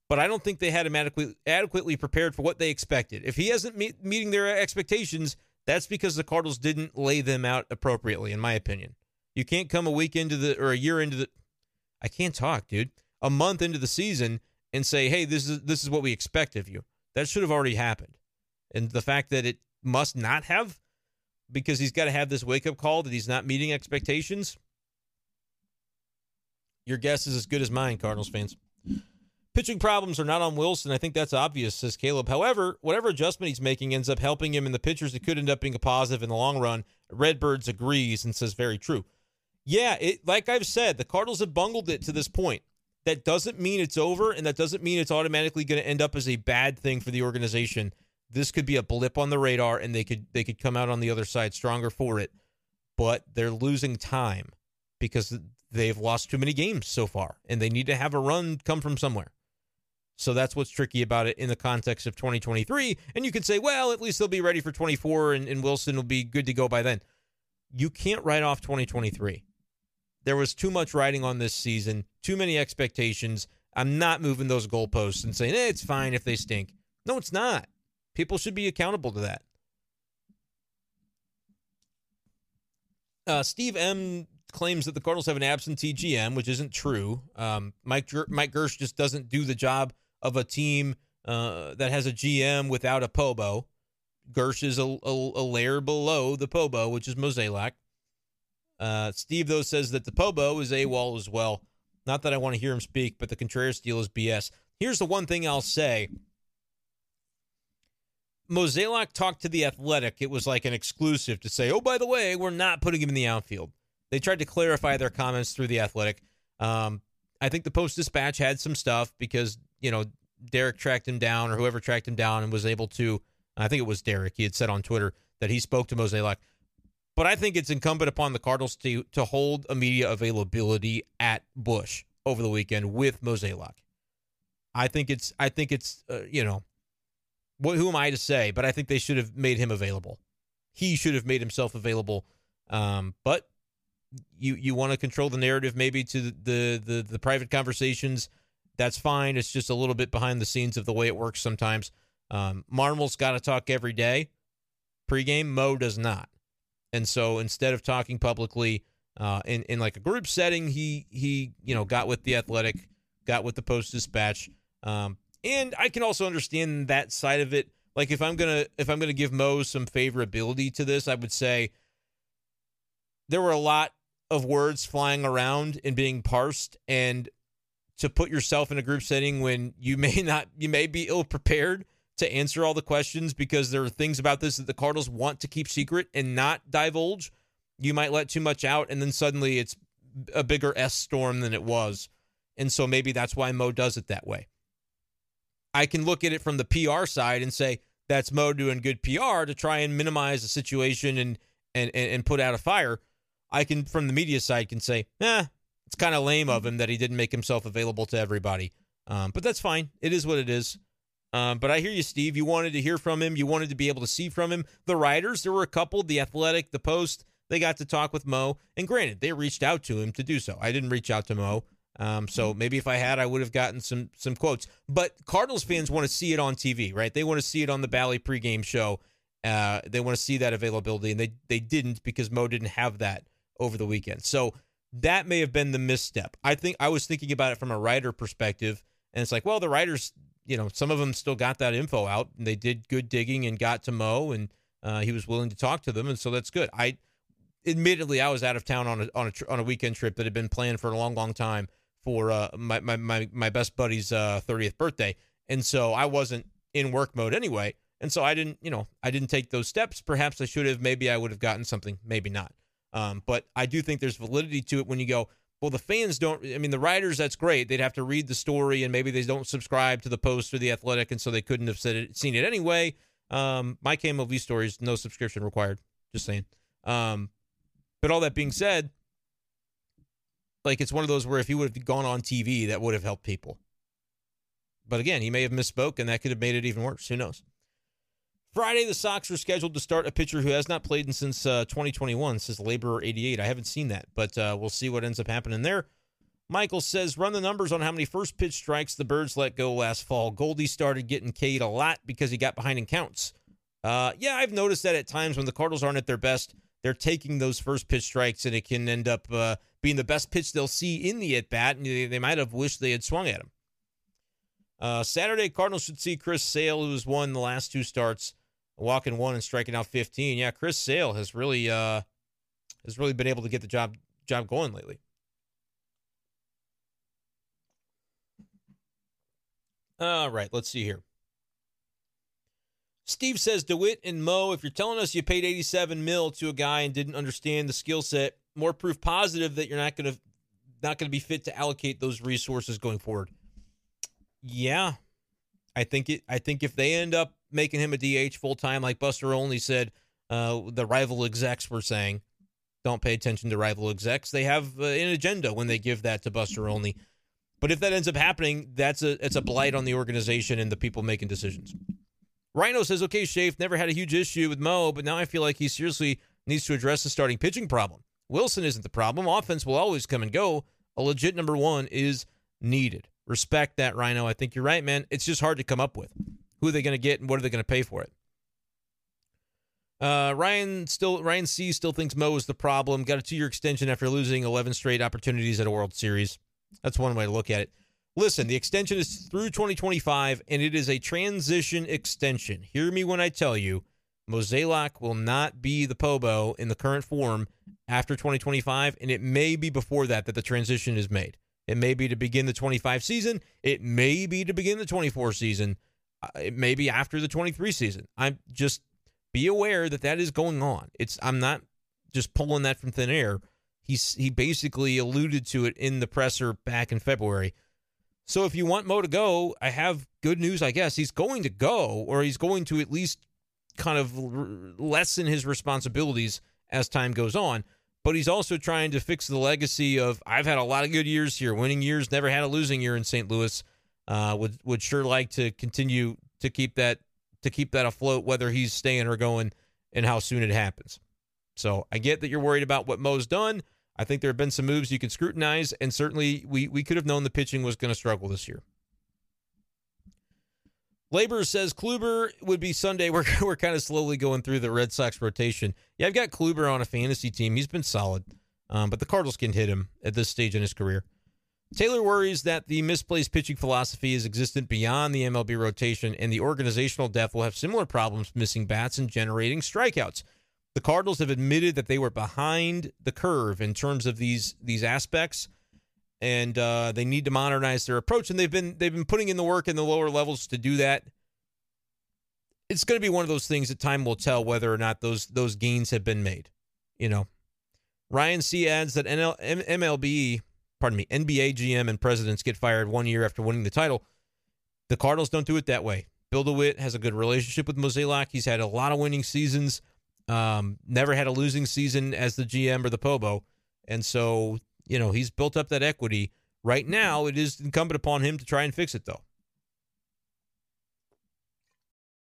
But I don't think they had him adequately, adequately prepared for what they expected. If he isn't meet, meeting their expectations, that's because the Cardinals didn't lay them out appropriately, in my opinion. You can't come a week into the or a year into the I can't talk, dude. A month into the season and say, "Hey, this is this is what we expect of you." That should have already happened. And the fact that it must not have because he's got to have this wake-up call that he's not meeting expectations. Your guess is as good as mine, Cardinals fans. Pitching problems are not on Willson. I think that's obvious, says Caleb. However, whatever adjustment he's making ends up helping him in the pitchers. It could end up being a positive in the long run. Redbirds agrees and says very true. Yeah, it like I've said, the Cardinals have bungled it to this point. That doesn't mean it's over, and that doesn't mean it's automatically going to end up as a bad thing for the organization. This could be a blip on the radar, and they could they could come out on the other side stronger for it. But they're losing time because they've lost too many games so far, and they need to have a run come from somewhere. So that's what's tricky about it in the context of 2023. And you could say, well, at least they'll be ready for 24 and, and Willson will be good to go by then. You can't write off 2023. There was too much riding on this season, too many expectations. I'm not moving those goalposts and saying, eh, it's fine if they stink. No, it's not. People should be accountable to that. Uh, Steve M claims that the Cardinals have an absentee GM, which isn't true. Um, Mike Mike Girsch just doesn't do the job of a team uh, that has a GM without a Pobo. Girsch is a, a, a layer below the Pobo, which is Mozeliak. Uh, Steve, though, says that the Pobo is AWOL as well. Not that I want to hear him speak, but the Contreras deal is BS. Here's the one thing I'll say. Mozeliak talked to the Athletic. It was like an exclusive to say, "Oh, by the way, we're not putting him in the outfield." They tried to clarify their comments through the Athletic. Um, I think the Post Dispatch had some stuff because you know, Derrick tracked him down or whoever tracked him down and was able to, I think it was Derrick, he had said on Twitter that he spoke to Mozeliak. But I think it's incumbent upon the Cardinals to to hold a media availability at Busch over the weekend with Mozeliak. I think it's I think it's uh, you know, what who am I to say? But I think they should have made him available. He should have made himself available. Um, but you you want to control the narrative maybe to the, the the the private conversations that's fine. It's just a little bit behind the scenes of the way it works sometimes. Um, Marmol's got to talk every day pregame. Mo does not, and so instead of talking publicly uh, in in like a group setting, he he you know got with the Athletic, got with the Post Dispatch, um, and I can also understand that side of it. Like if I'm gonna if I'm gonna give Mo some favorability to this, I would say there were a lot of words flying around and being parsed, and to put yourself in a group setting when you may not you may be ill prepared to answer all the questions because there are things about this that the Cardinals want to keep secret and not divulge. You might let too much out and then suddenly it's a bigger S storm than it was. And so maybe that's why Mo does it that way. I can look at it from the PR side and say that's Mo doing good PR to try and minimize the situation and and and put out a fire. I can from the media side can say, eh, it's kind of lame of him that he didn't make himself available to everybody. Um, but that's fine. It is what it is. Um, but I hear you, Steve. You wanted to hear from him. You wanted to be able to see from him. The writers, there were a couple, The Athletic, The Post, they got to talk with Mo. And granted, they reached out to him to do so. I didn't reach out to Mo. Um, so maybe if I had, I would have gotten some some quotes. But Cardinals fans want to see it on TV, right? They want to see it on the Bally pregame show. Uh, they want to see that availability, and they they didn't because Mo didn't have that over the weekend. So that may have been the misstep. I think I was thinking about it from a writer perspective, and it's like, well, the writers, you know, some of them still got that info out, and they did good digging and got to Mo, and uh, he was willing to talk to them, and so that's good. I admittedly I was out of town on a on a on a weekend trip that had been planned for a long, long time for uh, my, my my my best buddy's uh, 30th birthday, and so I wasn't in work mode anyway, and so I didn't, you know, I didn't take those steps. Perhaps I should have. Maybe I would have gotten something. Maybe not. Um, but I do think there's validity to it when you go. Well, the fans don't. I mean, the writers, that's great. They'd have to read the story, and maybe they don't subscribe to the Post or the Athletic, and so they couldn't have it, seen it anyway. Um, my KMOV stories, no subscription required. Just saying. Um, but all that being said, like it's one of those where if he would have gone on TV, that would have helped people. But again, he may have misspoke, and that could have made it even worse. Who knows? Friday, the Sox are scheduled to start a pitcher who has not played since uh, 2021, says Laborer 88. I haven't seen that, but uh, we'll see what ends up happening there. Michael says, run the numbers on how many first pitch strikes the Birds let go last fall. Goldie started getting K'd a lot because he got behind in counts. Uh, yeah, I've noticed that at times when the Cardinals aren't at their best, they're taking those first pitch strikes, and it can end up uh, being the best pitch they'll see in the at bat, and they, they, might have wished they had swung at him. Uh, Saturday, Cardinals should see Chris Sale, who's won the last two starts, walking one and striking out 15. Yeah, Chris Sale has really uh, has really been able to get the job job going lately. All right, let's see here. Steve says DeWitt and Mo, if you're telling us you paid 87 mil to a guy and didn't understand the skill set, more proof positive that you're not going to not going to be fit to allocate those resources going forward. Yeah. I think it I think if they end up making him a DH full time like Buster Olney said, uh, the rival execs were saying, don't pay attention to rival execs. They have uh, an agenda when they give that to Buster Olney. But if that ends up happening, that's a it's a blight on the organization and the people making decisions. Rhino says, okay, Shafe never had a huge issue with Mo, but now I feel like he seriously needs to address the starting pitching problem. Willson isn't the problem. Offense will always come and go. A legit number one is needed. Respect that, Rhino. I think you're right, man. It's just hard to come up with. Who are they going to get and what are they going to pay for it? Uh, Ryan still Ryan C still thinks Mo is the problem. Got a two year extension after losing 11 straight opportunities at a World Series. That's one way to look at it. Listen, the extension is through 2025, and it is a transition extension. Hear me when I tell you, Mozeliak will not be the Pobo in the current form after 2025, and it may be before that that the transition is made. It may be to begin the 25 season. It may be to begin the 24 season. Uh, it may be after the 23 season. I'm just be aware that that is going on. It's I'm not just pulling that from thin air. He's he basically alluded to it in the presser back in February so if you want Mo to go, I have good news, I guess. He's going to go, or he's going to at least kind of lessen his responsibilities as time goes on. But he's also trying to fix the legacy of I've had a lot of good years here, winning years, never had a losing year in St. Louis. Uh, would would sure like to continue to keep that to keep that afloat, whether he's staying or going, and how soon it happens. So I get that you're worried about what Mo's done. I think there have been some moves you can scrutinize, and certainly we, we could have known the pitching was going to struggle this year. Labor says Kluber would be Sunday. We're, we're kind of slowly going through the Red Sox rotation. Yeah, I've got Kluber on a fantasy team. He's been solid, um, but the Cardinals can hit him at this stage in his career. Taylor worries that the misplaced pitching philosophy is existent beyond the MLB rotation, and the organizational depth will have similar problems missing bats and generating strikeouts the Cardinals have admitted that they were behind the curve in terms of these these aspects, and uh, they need to modernize their approach. And they've been they've been putting in the work in the lower levels to do that. It's going to be one of those things that time will tell whether or not those those gains have been made. You know, Ryan C adds that NL, MLB, pardon me, NBA GM and presidents get fired one year after winning the title. The Cardinals don't do it that way. Bill DeWitt has a good relationship with Mozeliak. He's had a lot of winning seasons. Um, never had a losing season as the GM or the Pobo, and so you know he's built up that equity. Right now, it is incumbent upon him to try and fix it, though.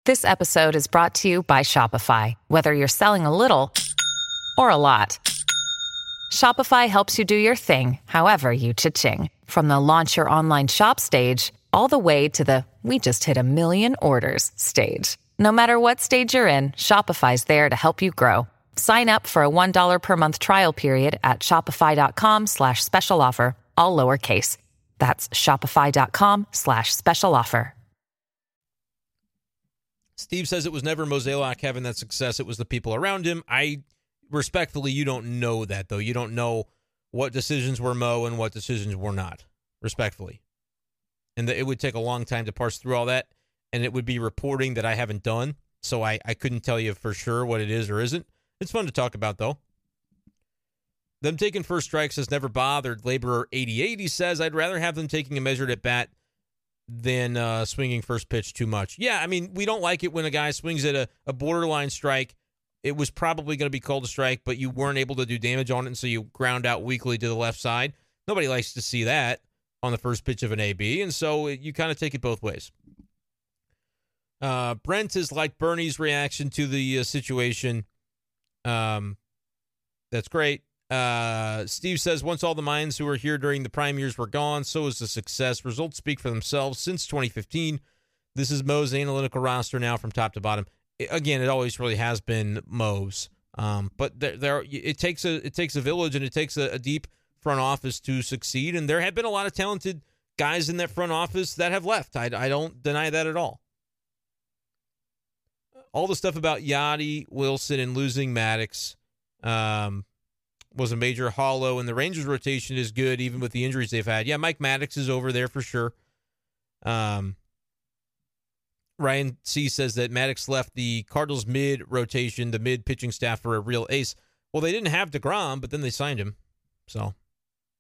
This episode is brought to you by Shopify. Whether you're selling a little or a lot, Shopify helps you do your thing, however you cha-ching. From the launch your online shop stage, all the way to the we just hit a million orders stage. No matter what stage you're in, Shopify's there to help you grow. Sign up for a $1 per month trial period at shopify.com slash special offer, all lowercase. That's shopify.com slash special offer. Steve says it was never Mozeliak having that success. It was the people around him. I respectfully, you don't know that, though. You don't know what decisions were Mo and what decisions were not, respectfully. And it would take a long time to parse through all that and it would be reporting that I haven't done. So I, I couldn't tell you for sure what it is or isn't. It's fun to talk about, though. Them taking first strikes has never bothered Laborer 88. He says, I'd rather have them taking a measured at bat than uh, swinging first pitch too much. Yeah, I mean, we don't like it when a guy swings at a, a borderline strike. It was probably going to be called a strike, but you weren't able to do damage on it, and so you ground out weakly to the left side. Nobody likes to see that on the first pitch of an AB, and so you kind of take it both ways. Uh, Brent is like Bernie's reaction to the uh, situation. Um, that's great. Uh, Steve says once all the minds who were here during the prime years were gone, so is the success. Results speak for themselves. Since 2015, this is Mo's analytical roster now from top to bottom. Again, it always really has been Mo's, um, but there, there it takes a it takes a village and it takes a, a deep front office to succeed. And there have been a lot of talented guys in that front office that have left. I, I don't deny that at all all the stuff about Yadi, Willson, and losing Maddux um, was a major hollow, and the Rangers rotation is good even with the injuries they've had. Yeah, Mike Maddux is over there for sure. Um, Ryan C says that Maddux left the Cardinals mid rotation, the mid pitching staff for a real ace. Well, they didn't have DeGrom, but then they signed him. So,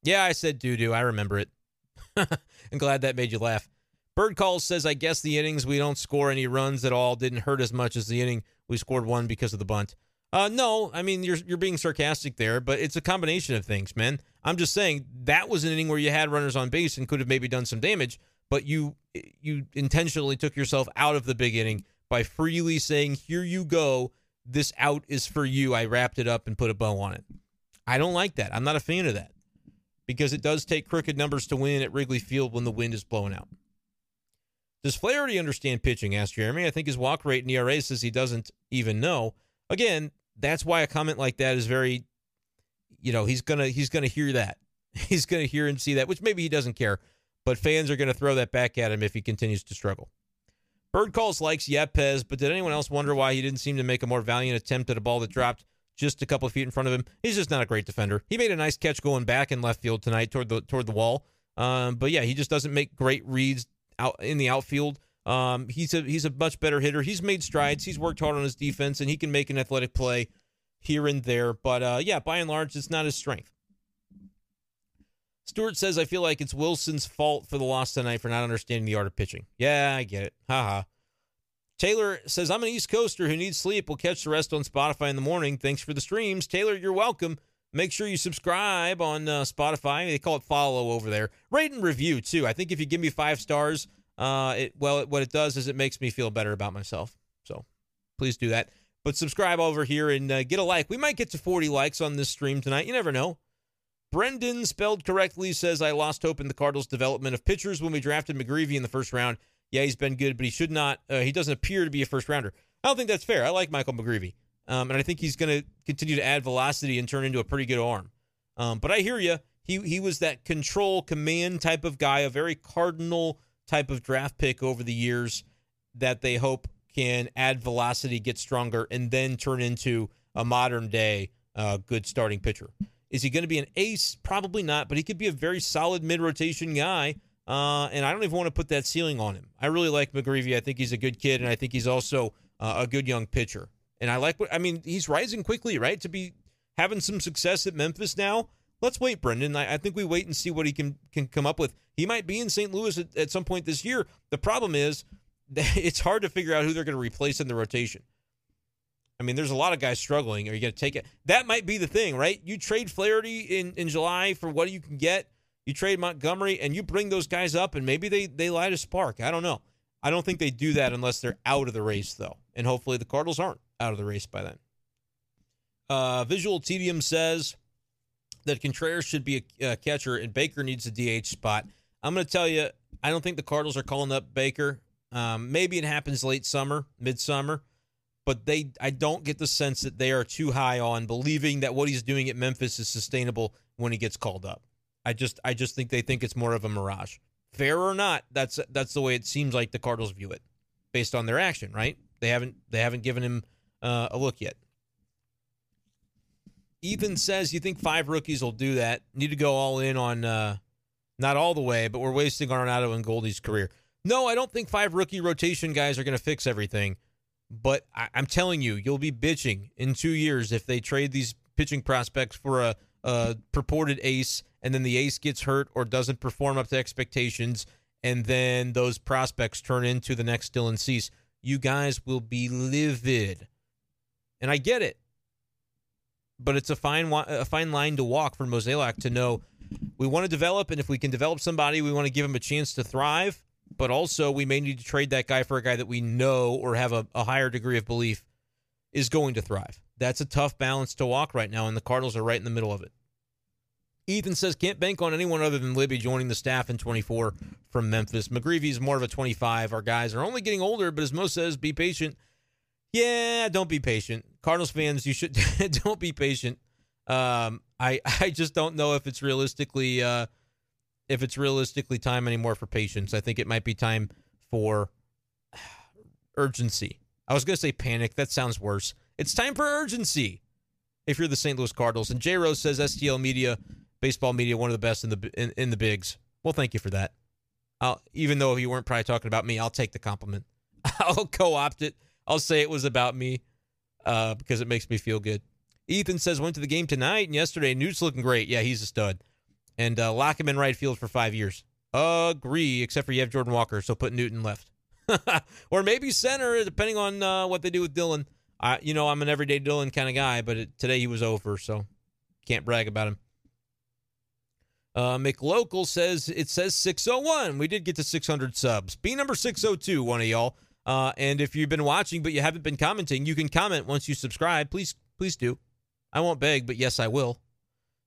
yeah, I said doo doo. I remember it. I'm glad that made you laugh. Bird Calls says, I guess the innings we don't score any runs at all didn't hurt as much as the inning we scored one because of the bunt. Uh, no, I mean you're you're being sarcastic there, but it's a combination of things, man. I'm just saying that was an inning where you had runners on base and could have maybe done some damage, but you you intentionally took yourself out of the big inning by freely saying, "Here you go, this out is for you." I wrapped it up and put a bow on it. I don't like that. I'm not a fan of that because it does take crooked numbers to win at Wrigley Field when the wind is blowing out. Does Flaherty understand pitching? asked Jeremy. I think his walk rate in ERA says he doesn't even know. Again, that's why a comment like that is very, you know, he's gonna he's gonna hear that. He's gonna hear and see that, which maybe he doesn't care, but fans are gonna throw that back at him if he continues to struggle. Bird calls likes Yepez, but did anyone else wonder why he didn't seem to make a more valiant attempt at a ball that dropped just a couple of feet in front of him? He's just not a great defender. He made a nice catch going back in left field tonight toward the toward the wall. Um, but yeah, he just doesn't make great reads out in the outfield. Um, he's a he's a much better hitter. He's made strides. He's worked hard on his defense, and he can make an athletic play here and there. But uh, yeah, by and large, it's not his strength. Stewart says, "I feel like it's Willson's fault for the loss tonight for not understanding the art of pitching." Yeah, I get it. Haha. Taylor says, "I'm an East Coaster who needs sleep. We'll catch the rest on Spotify in the morning. Thanks for the streams, Taylor. You're welcome." Make sure you subscribe on uh, Spotify. They call it follow over there. Rate and review too. I think if you give me five stars, uh, it well, what it does is it makes me feel better about myself. So please do that. But subscribe over here and uh, get a like. We might get to 40 likes on this stream tonight. You never know. Brendan, spelled correctly, says I lost hope in the Cardinals' development of pitchers when we drafted McGreevy in the first round. Yeah, he's been good, but he should not. Uh, he doesn't appear to be a first rounder. I don't think that's fair. I like Michael McGreevy. Um, and I think he's going to continue to add velocity and turn into a pretty good arm. Um, but I hear you. He he was that control command type of guy, a very cardinal type of draft pick over the years that they hope can add velocity, get stronger, and then turn into a modern day uh, good starting pitcher. Is he going to be an ace? Probably not, but he could be a very solid mid rotation guy. Uh, and I don't even want to put that ceiling on him. I really like McGreevy. I think he's a good kid, and I think he's also uh, a good young pitcher. And I like what I mean. He's rising quickly, right? To be having some success at Memphis now. let's wait, Brendan. I, I, think we wait and see what he can can come up with. He might be in St. Louis at, at some point this year. The problem is it's hard to figure out who they're going to replace in the rotation. I mean, there's a lot of guys struggling. Are you going to take it? That might be the thing, right? You trade Flaherty in, in July for what you can get. You trade Montgomery and you bring those guys up, and maybe they, they light a spark. I don't know. I don't think they do that unless they're out of the race, though. And hopefully the Cardinals aren't out of the race by then. Uh, Visual Tedium says that Contreras should be a, a catcher and Baker needs a DH spot. I'm going to tell you, I don't think the Cardinals are calling up Baker. Um, maybe it happens late summer, midsummer but they I don't get the sense that they are too high on believing that what he's doing at Memphis is sustainable when he gets called up. I just I just think they think it's more of a mirage. Fair or not, that's that's the way it seems like the Cardinals view it, based on their action. Right? They haven't they haven't given him uh, a look yet. Ethan says you think five rookies will do that. Need to go all in on uh, not all the way, but we're wasting Arenado and Goldie's career. No, I don't think five rookie rotation guys are going to fix everything. But I, am telling you, you'll be bitching in two years if they trade these pitching prospects for a, a purported ace, and then the ace gets hurt or doesn't perform up to expectations, and then those prospects turn into the next Dylan Cease. You guys will be livid, and I get it, but it's a fine a fine line to walk for Mozeliak to know we want to develop, and if we can develop somebody, we want to give him a chance to thrive but also we may need to trade that guy for a guy that we know or have a, a higher degree of belief is going to thrive. That's a tough balance to walk right now, and the Cardinals are right in the middle of it. Ethan says can't bank on anyone other than Libby joining the staff in 24 from Memphis. McGreevy is more of a 25. Our guys are only getting older, but as Mo says, be patient. Yeah, don't be patient. Cardinals fans, you should don't be patient. Um, I I just don't know if it's realistically uh, if it's realistically time anymore for patience. I think it might be time for urgency. I was going to say panic. That sounds worse. It's time for urgency if you're the St. Louis Cardinals. And J Rose says STL Media, baseball media, one of the best in the in, in the bigs. Well, thank you for that. I'll, even though you weren't probably talking about me, I'll take the compliment. I'll co-opt it. I'll say it was about me uh, because it makes me feel good. Ethan says went to the game tonight and yesterday. Newt's looking great. Yeah, he's a stud and uh, lock him in right field for five years. Agree, except for you have Jordan Walker, so put Newton left, or maybe center, depending on uh, what they do with Dylan. I, you know, I'm an everyday Dylan kind of guy, but it, today he was over, so can't brag about him. Uh, McLocal says it says 601. We did get to 600 subs. Be number 602, one of y'all. Uh, and if you've been watching but you haven't been commenting, you can comment once you subscribe. Please, please do. I won't beg, but yes, I will.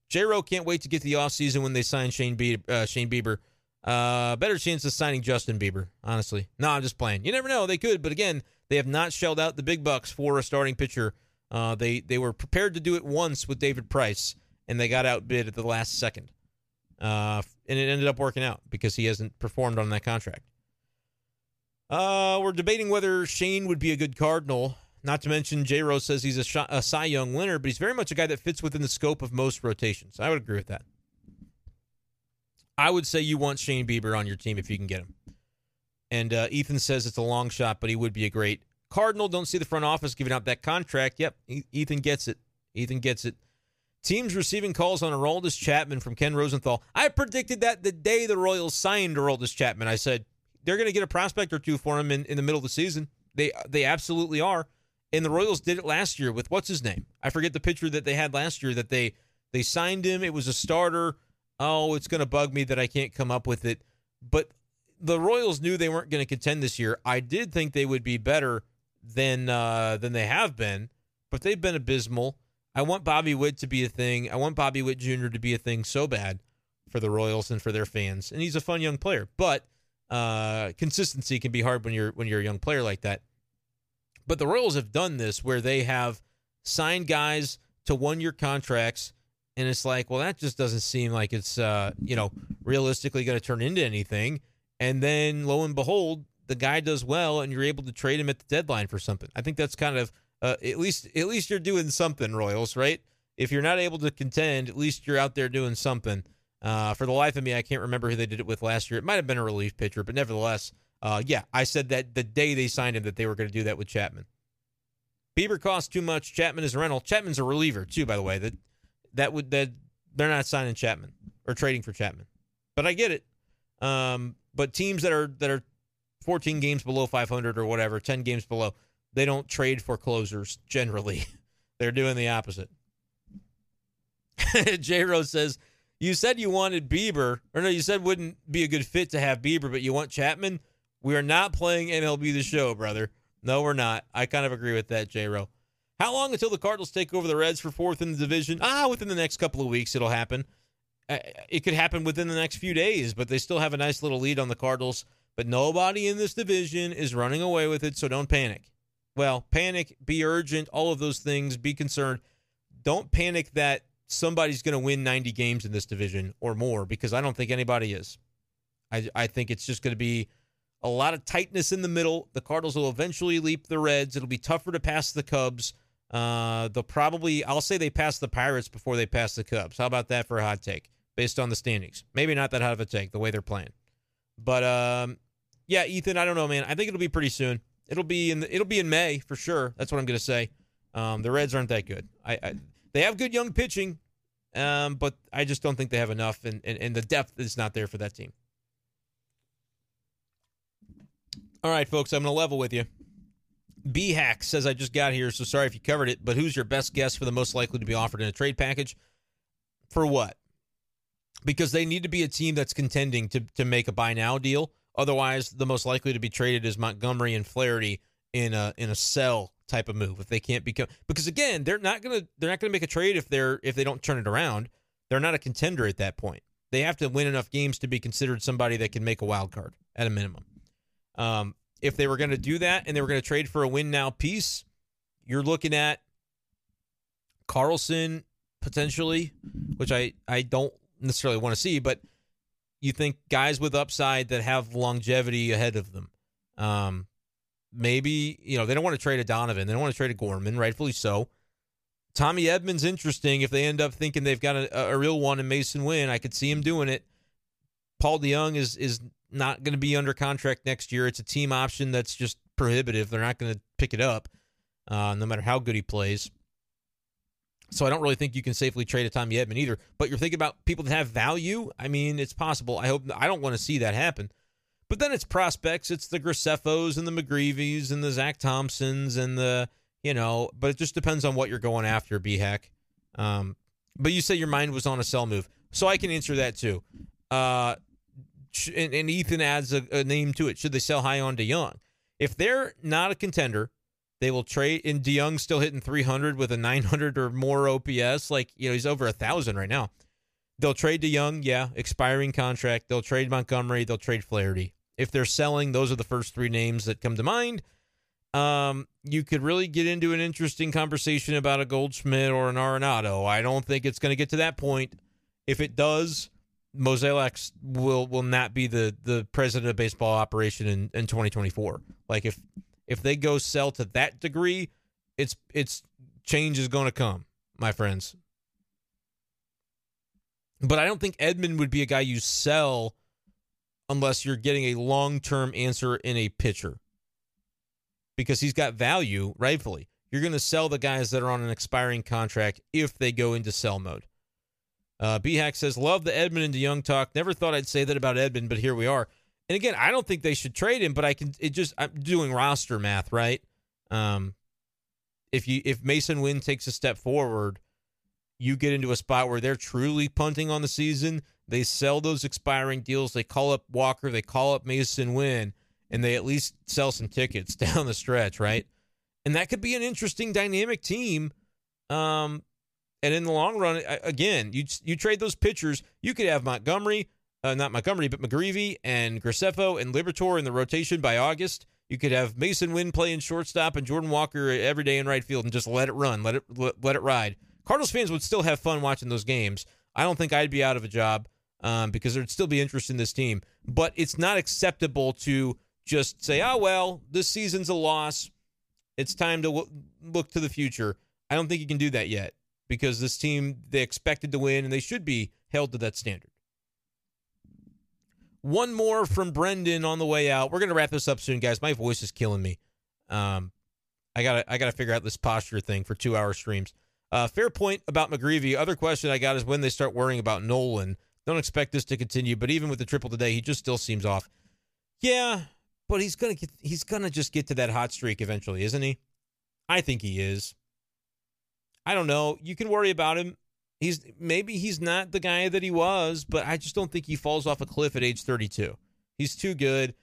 J. Rowe can't wait to get to the offseason when they sign Shane, Be- uh, Shane Bieber. Uh, better chance of signing Justin Bieber, honestly. No, I'm just playing. You never know. They could, but again, they have not shelled out the big bucks for a starting pitcher. Uh, they they were prepared to do it once with David Price, and they got outbid at the last second. Uh, and it ended up working out because he hasn't performed on that contract. Uh, we're debating whether Shane would be a good Cardinal. Not to mention, J. Rose says he's a, a Cy Young winner, but he's very much a guy that fits within the scope of most rotations. I would agree with that. I would say you want Shane Bieber on your team if you can get him. And uh, Ethan says it's a long shot, but he would be a great Cardinal. Don't see the front office giving out that contract. Yep, Ethan gets it. Ethan gets it. Teams receiving calls on Aroldis Chapman from Ken Rosenthal. I predicted that the day the Royals signed Aroldis Chapman. I said they're going to get a prospect or two for him in, in the middle of the season. They they absolutely are. And the Royals did it last year with what's his name? I forget the pitcher that they had last year that they they signed him. It was a starter. Oh, it's going to bug me that I can't come up with it. But the Royals knew they weren't going to contend this year. I did think they would be better than uh, than they have been, but they've been abysmal. I want Bobby Witt to be a thing. I want Bobby Witt Jr. to be a thing so bad for the Royals and for their fans. And he's a fun young player, but uh, consistency can be hard when you're when you're a young player like that. But the Royals have done this where they have signed guys to one year contracts. And it's like, well, that just doesn't seem like it's, uh, you know, realistically going to turn into anything. And then lo and behold, the guy does well, and you're able to trade him at the deadline for something. I think that's kind of uh, at least at least you're doing something, Royals, right? If you're not able to contend, at least you're out there doing something. Uh, for the life of me, I can't remember who they did it with last year. It might have been a relief pitcher, but nevertheless, uh, yeah, I said that the day they signed him that they were going to do that with Chapman. Bieber costs too much. Chapman is a rental. Chapman's a reliever too, by the way. That that would that they're not signing Chapman or trading for Chapman. But I get it. Um, but teams that are that are 14 games below 500 or whatever, 10 games below, they don't trade for closers generally. They're doing the opposite. J Rose says, You said you wanted Bieber, or no, you said wouldn't be a good fit to have Bieber, but you want Chapman? We are not playing MLB the show, brother. No, we're not. I kind of agree with that, J Ro. How long until the Cardinals take over the Reds for fourth in the division? Ah, within the next couple of weeks, it'll happen. Uh, it could happen within the next few days, but they still have a nice little lead on the Cardinals. But nobody in this division is running away with it, so don't panic. Well, panic, be urgent, all of those things, be concerned. Don't panic that somebody's going to win 90 games in this division or more because I don't think anybody is. I, I think it's just going to be a lot of tightness in the middle. The Cardinals will eventually leap the Reds. It'll be tougher to pass the Cubs. Uh, they'll probably, I'll say they pass the Pirates before they pass the Cubs. How about that for a hot take based on the standings? Maybe not that hot of a take the way they're playing. But um, yeah, Ethan, I don't know, man. I think it'll be pretty soon. It'll be in the, it'll be in May for sure. That's what I'm going to say. Um, the Reds aren't that good. I, I they have good young pitching, um, but I just don't think they have enough, and, and, and the depth is not there for that team. All right, folks, I'm going to level with you. B Hack says I just got here, so sorry if you covered it, but who's your best guess for the most likely to be offered in a trade package? For what? Because they need to be a team that's contending to to make a buy now deal. Otherwise, the most likely to be traded is Montgomery and Flaherty in a in a sell type of move if they can't become because again they're not gonna they're not gonna make a trade if they're if they don't turn it around. They're not a contender at that point. They have to win enough games to be considered somebody that can make a wild card at a minimum. Um, if they were going to do that and they were going to trade for a win now piece, you're looking at Carlson potentially, which I, I don't necessarily want to see, but you think guys with upside that have longevity ahead of them. Um, maybe, you know, they don't want to trade a Donovan. They don't want to trade a Gorman, rightfully so. Tommy Edman's interesting if they end up thinking they've got a, a real one in Masyn Winn. I could see him doing it. Paul DeJong is is not going to be under contract next year. It's a team option that's just prohibitive. They're not going to pick it up, uh, no matter how good he plays. So I don't really think you can safely trade a Tommy Edman either. But you're thinking about people that have value. I mean, it's possible. I hope I don't want to see that happen. But then it's prospects. It's the Graceffos and the McGreevys and the Zack Thompsons and the you know. But it just depends on what you're going after, B Hack. Um, but you say your mind was on a sell move, so I can answer that too. Uh, and, and Ethan adds a, a, name to it. Should they sell high on DeJong? If they're not a contender, they will trade. And DeJong still hitting 300 with a 900 or more OPS. Like you know, he's over a thousand right now. They'll trade DeJong, yeah, expiring contract. They'll trade Montgomery. They'll trade Flaherty. If they're selling, those are the first three names that come to mind. Um, you could really get into an interesting conversation about a Goldschmidt or an Arenado. I don't think it's going to get to that point. If it does, Mozeliak will will not be the the president of baseball operation in, in 2024. Like if if they go sell to that degree, it's it's change is going to come, my friends. But I don't think Edman would be a guy you sell unless you're getting a long-term answer in a pitcher. Because he's got value, rightfully. You're going to sell the guys that are on an expiring contract if they go into sell mode. Uh, BHack says, Love the Edman and DeJong talk. Never thought I'd say that about Edman, but here we are. And again, I don't think they should trade him, but I can, it just, I'm doing roster math, right? Um, if you, if Masyn Winn takes a step forward, you get into a spot where they're truly punting on the season. They sell those expiring deals. They call up Walker. They call up Masyn Winn, and they at least sell some tickets down the stretch, right? And that could be an interesting dynamic team. Um, and in the long run, again, you you trade those pitchers. You could have Montgomery, uh, not Montgomery, but McGreevy and Graceffo and Liberatore in the rotation by August. You could have Masyn Winn playing shortstop and Jordan Walker every day in right field and just let it run, let it let, let it ride. Cardinals fans would still have fun watching those games. I don't think I'd be out of a job um, because there'd still be interest in this team. But it's not acceptable to just say, "Oh well, this season's a loss. It's time to w- look to the future." I don't think you can do that yet because this team they expected to win and they should be held to that standard. One more from Brendan on the way out. We're gonna wrap this up soon, guys. My voice is killing me. Um, I gotta I gotta figure out this posture thing for two hour streams. Uh, fair point about McGreevy. Other question I got is when they start worrying about Nolan. Don't expect this to continue, but even with the triple today, he just still seems off. Yeah, but he's gonna get he's gonna just get to that hot streak eventually, isn't he? I think he is. I don't know. You can worry about him. He's maybe he's not the guy that he was, but I just don't think he falls off a cliff at age 32. He's too good.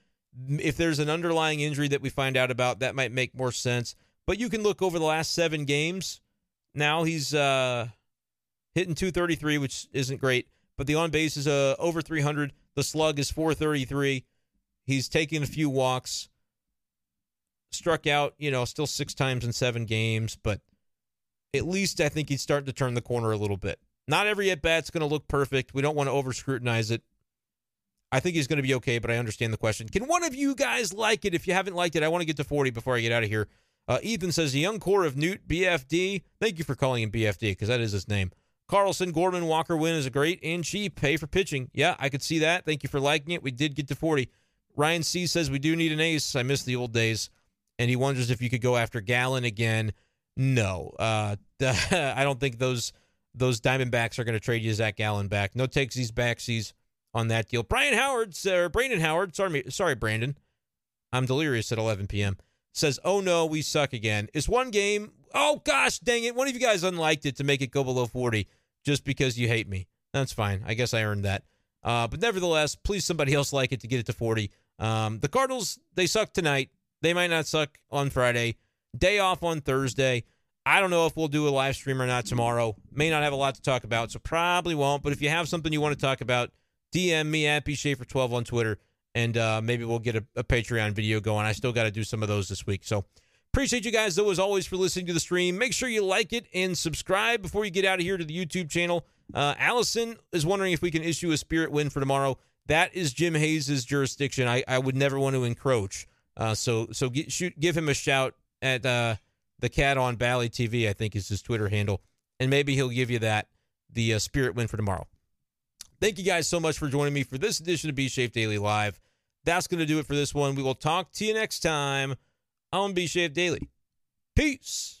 If there's an underlying injury that we find out about, that might make more sense. But you can look over the last seven games. Now he's uh, hitting 233, which isn't great, but the on base is uh, over 300. The slug is 433. He's taking a few walks. Struck out, you know, still six times in seven games, but at least I think he's starting to turn the corner a little bit. Not every at bat's going to look perfect. We don't want to over scrutinize it. I think he's going to be okay, but I understand the question. Can one of you guys like it? If you haven't liked it, I want to get to 40 before I get out of here. Uh, Ethan says, the young core of Newt BFD. Thank you for calling him BFD because that is his name. Carlson, Gorman, Walker Winn is a great and cheap pay for pitching. Yeah, I could see that. Thank you for liking it. We did get to 40. Ryan C says, we do need an ace. I miss the old days. And he wonders if you could go after Gallen again. No, uh, I don't think those those Diamondbacks are going to trade you Zach Gallen back. No takes these backsies on that deal. Brian Howard, or Brandon Howard, sorry, sorry, Brandon. I'm delirious at 11 p.m. Says, oh no, we suck again. It's one game. Oh gosh, dang it! One of you guys unliked it to make it go below 40 just because you hate me. That's fine. I guess I earned that. Uh, but nevertheless, please somebody else like it to get it to 40. Um, the Cardinals, they suck tonight. They might not suck on Friday. Day off on Thursday. I don't know if we'll do a live stream or not tomorrow. May not have a lot to talk about, so probably won't. But if you have something you want to talk about, DM me at bschaeffer12 on Twitter, and uh, maybe we'll get a, a Patreon video going. I still got to do some of those this week. So appreciate you guys, though, as always, for listening to the stream. Make sure you like it and subscribe before you get out of here to the YouTube channel. Uh, Allison is wondering if we can issue a spirit win for tomorrow. That is Jim Hayes' jurisdiction. I, I would never want to encroach. Uh, so so get, shoot, give him a shout at uh, the cat on Bally TV. I think is his Twitter handle, and maybe he'll give you that the uh, spirit win for tomorrow. Thank you guys so much for joining me for this edition of B Shape Daily Live. That's going to do it for this one. We will talk to you next time on B Shape Daily. Peace.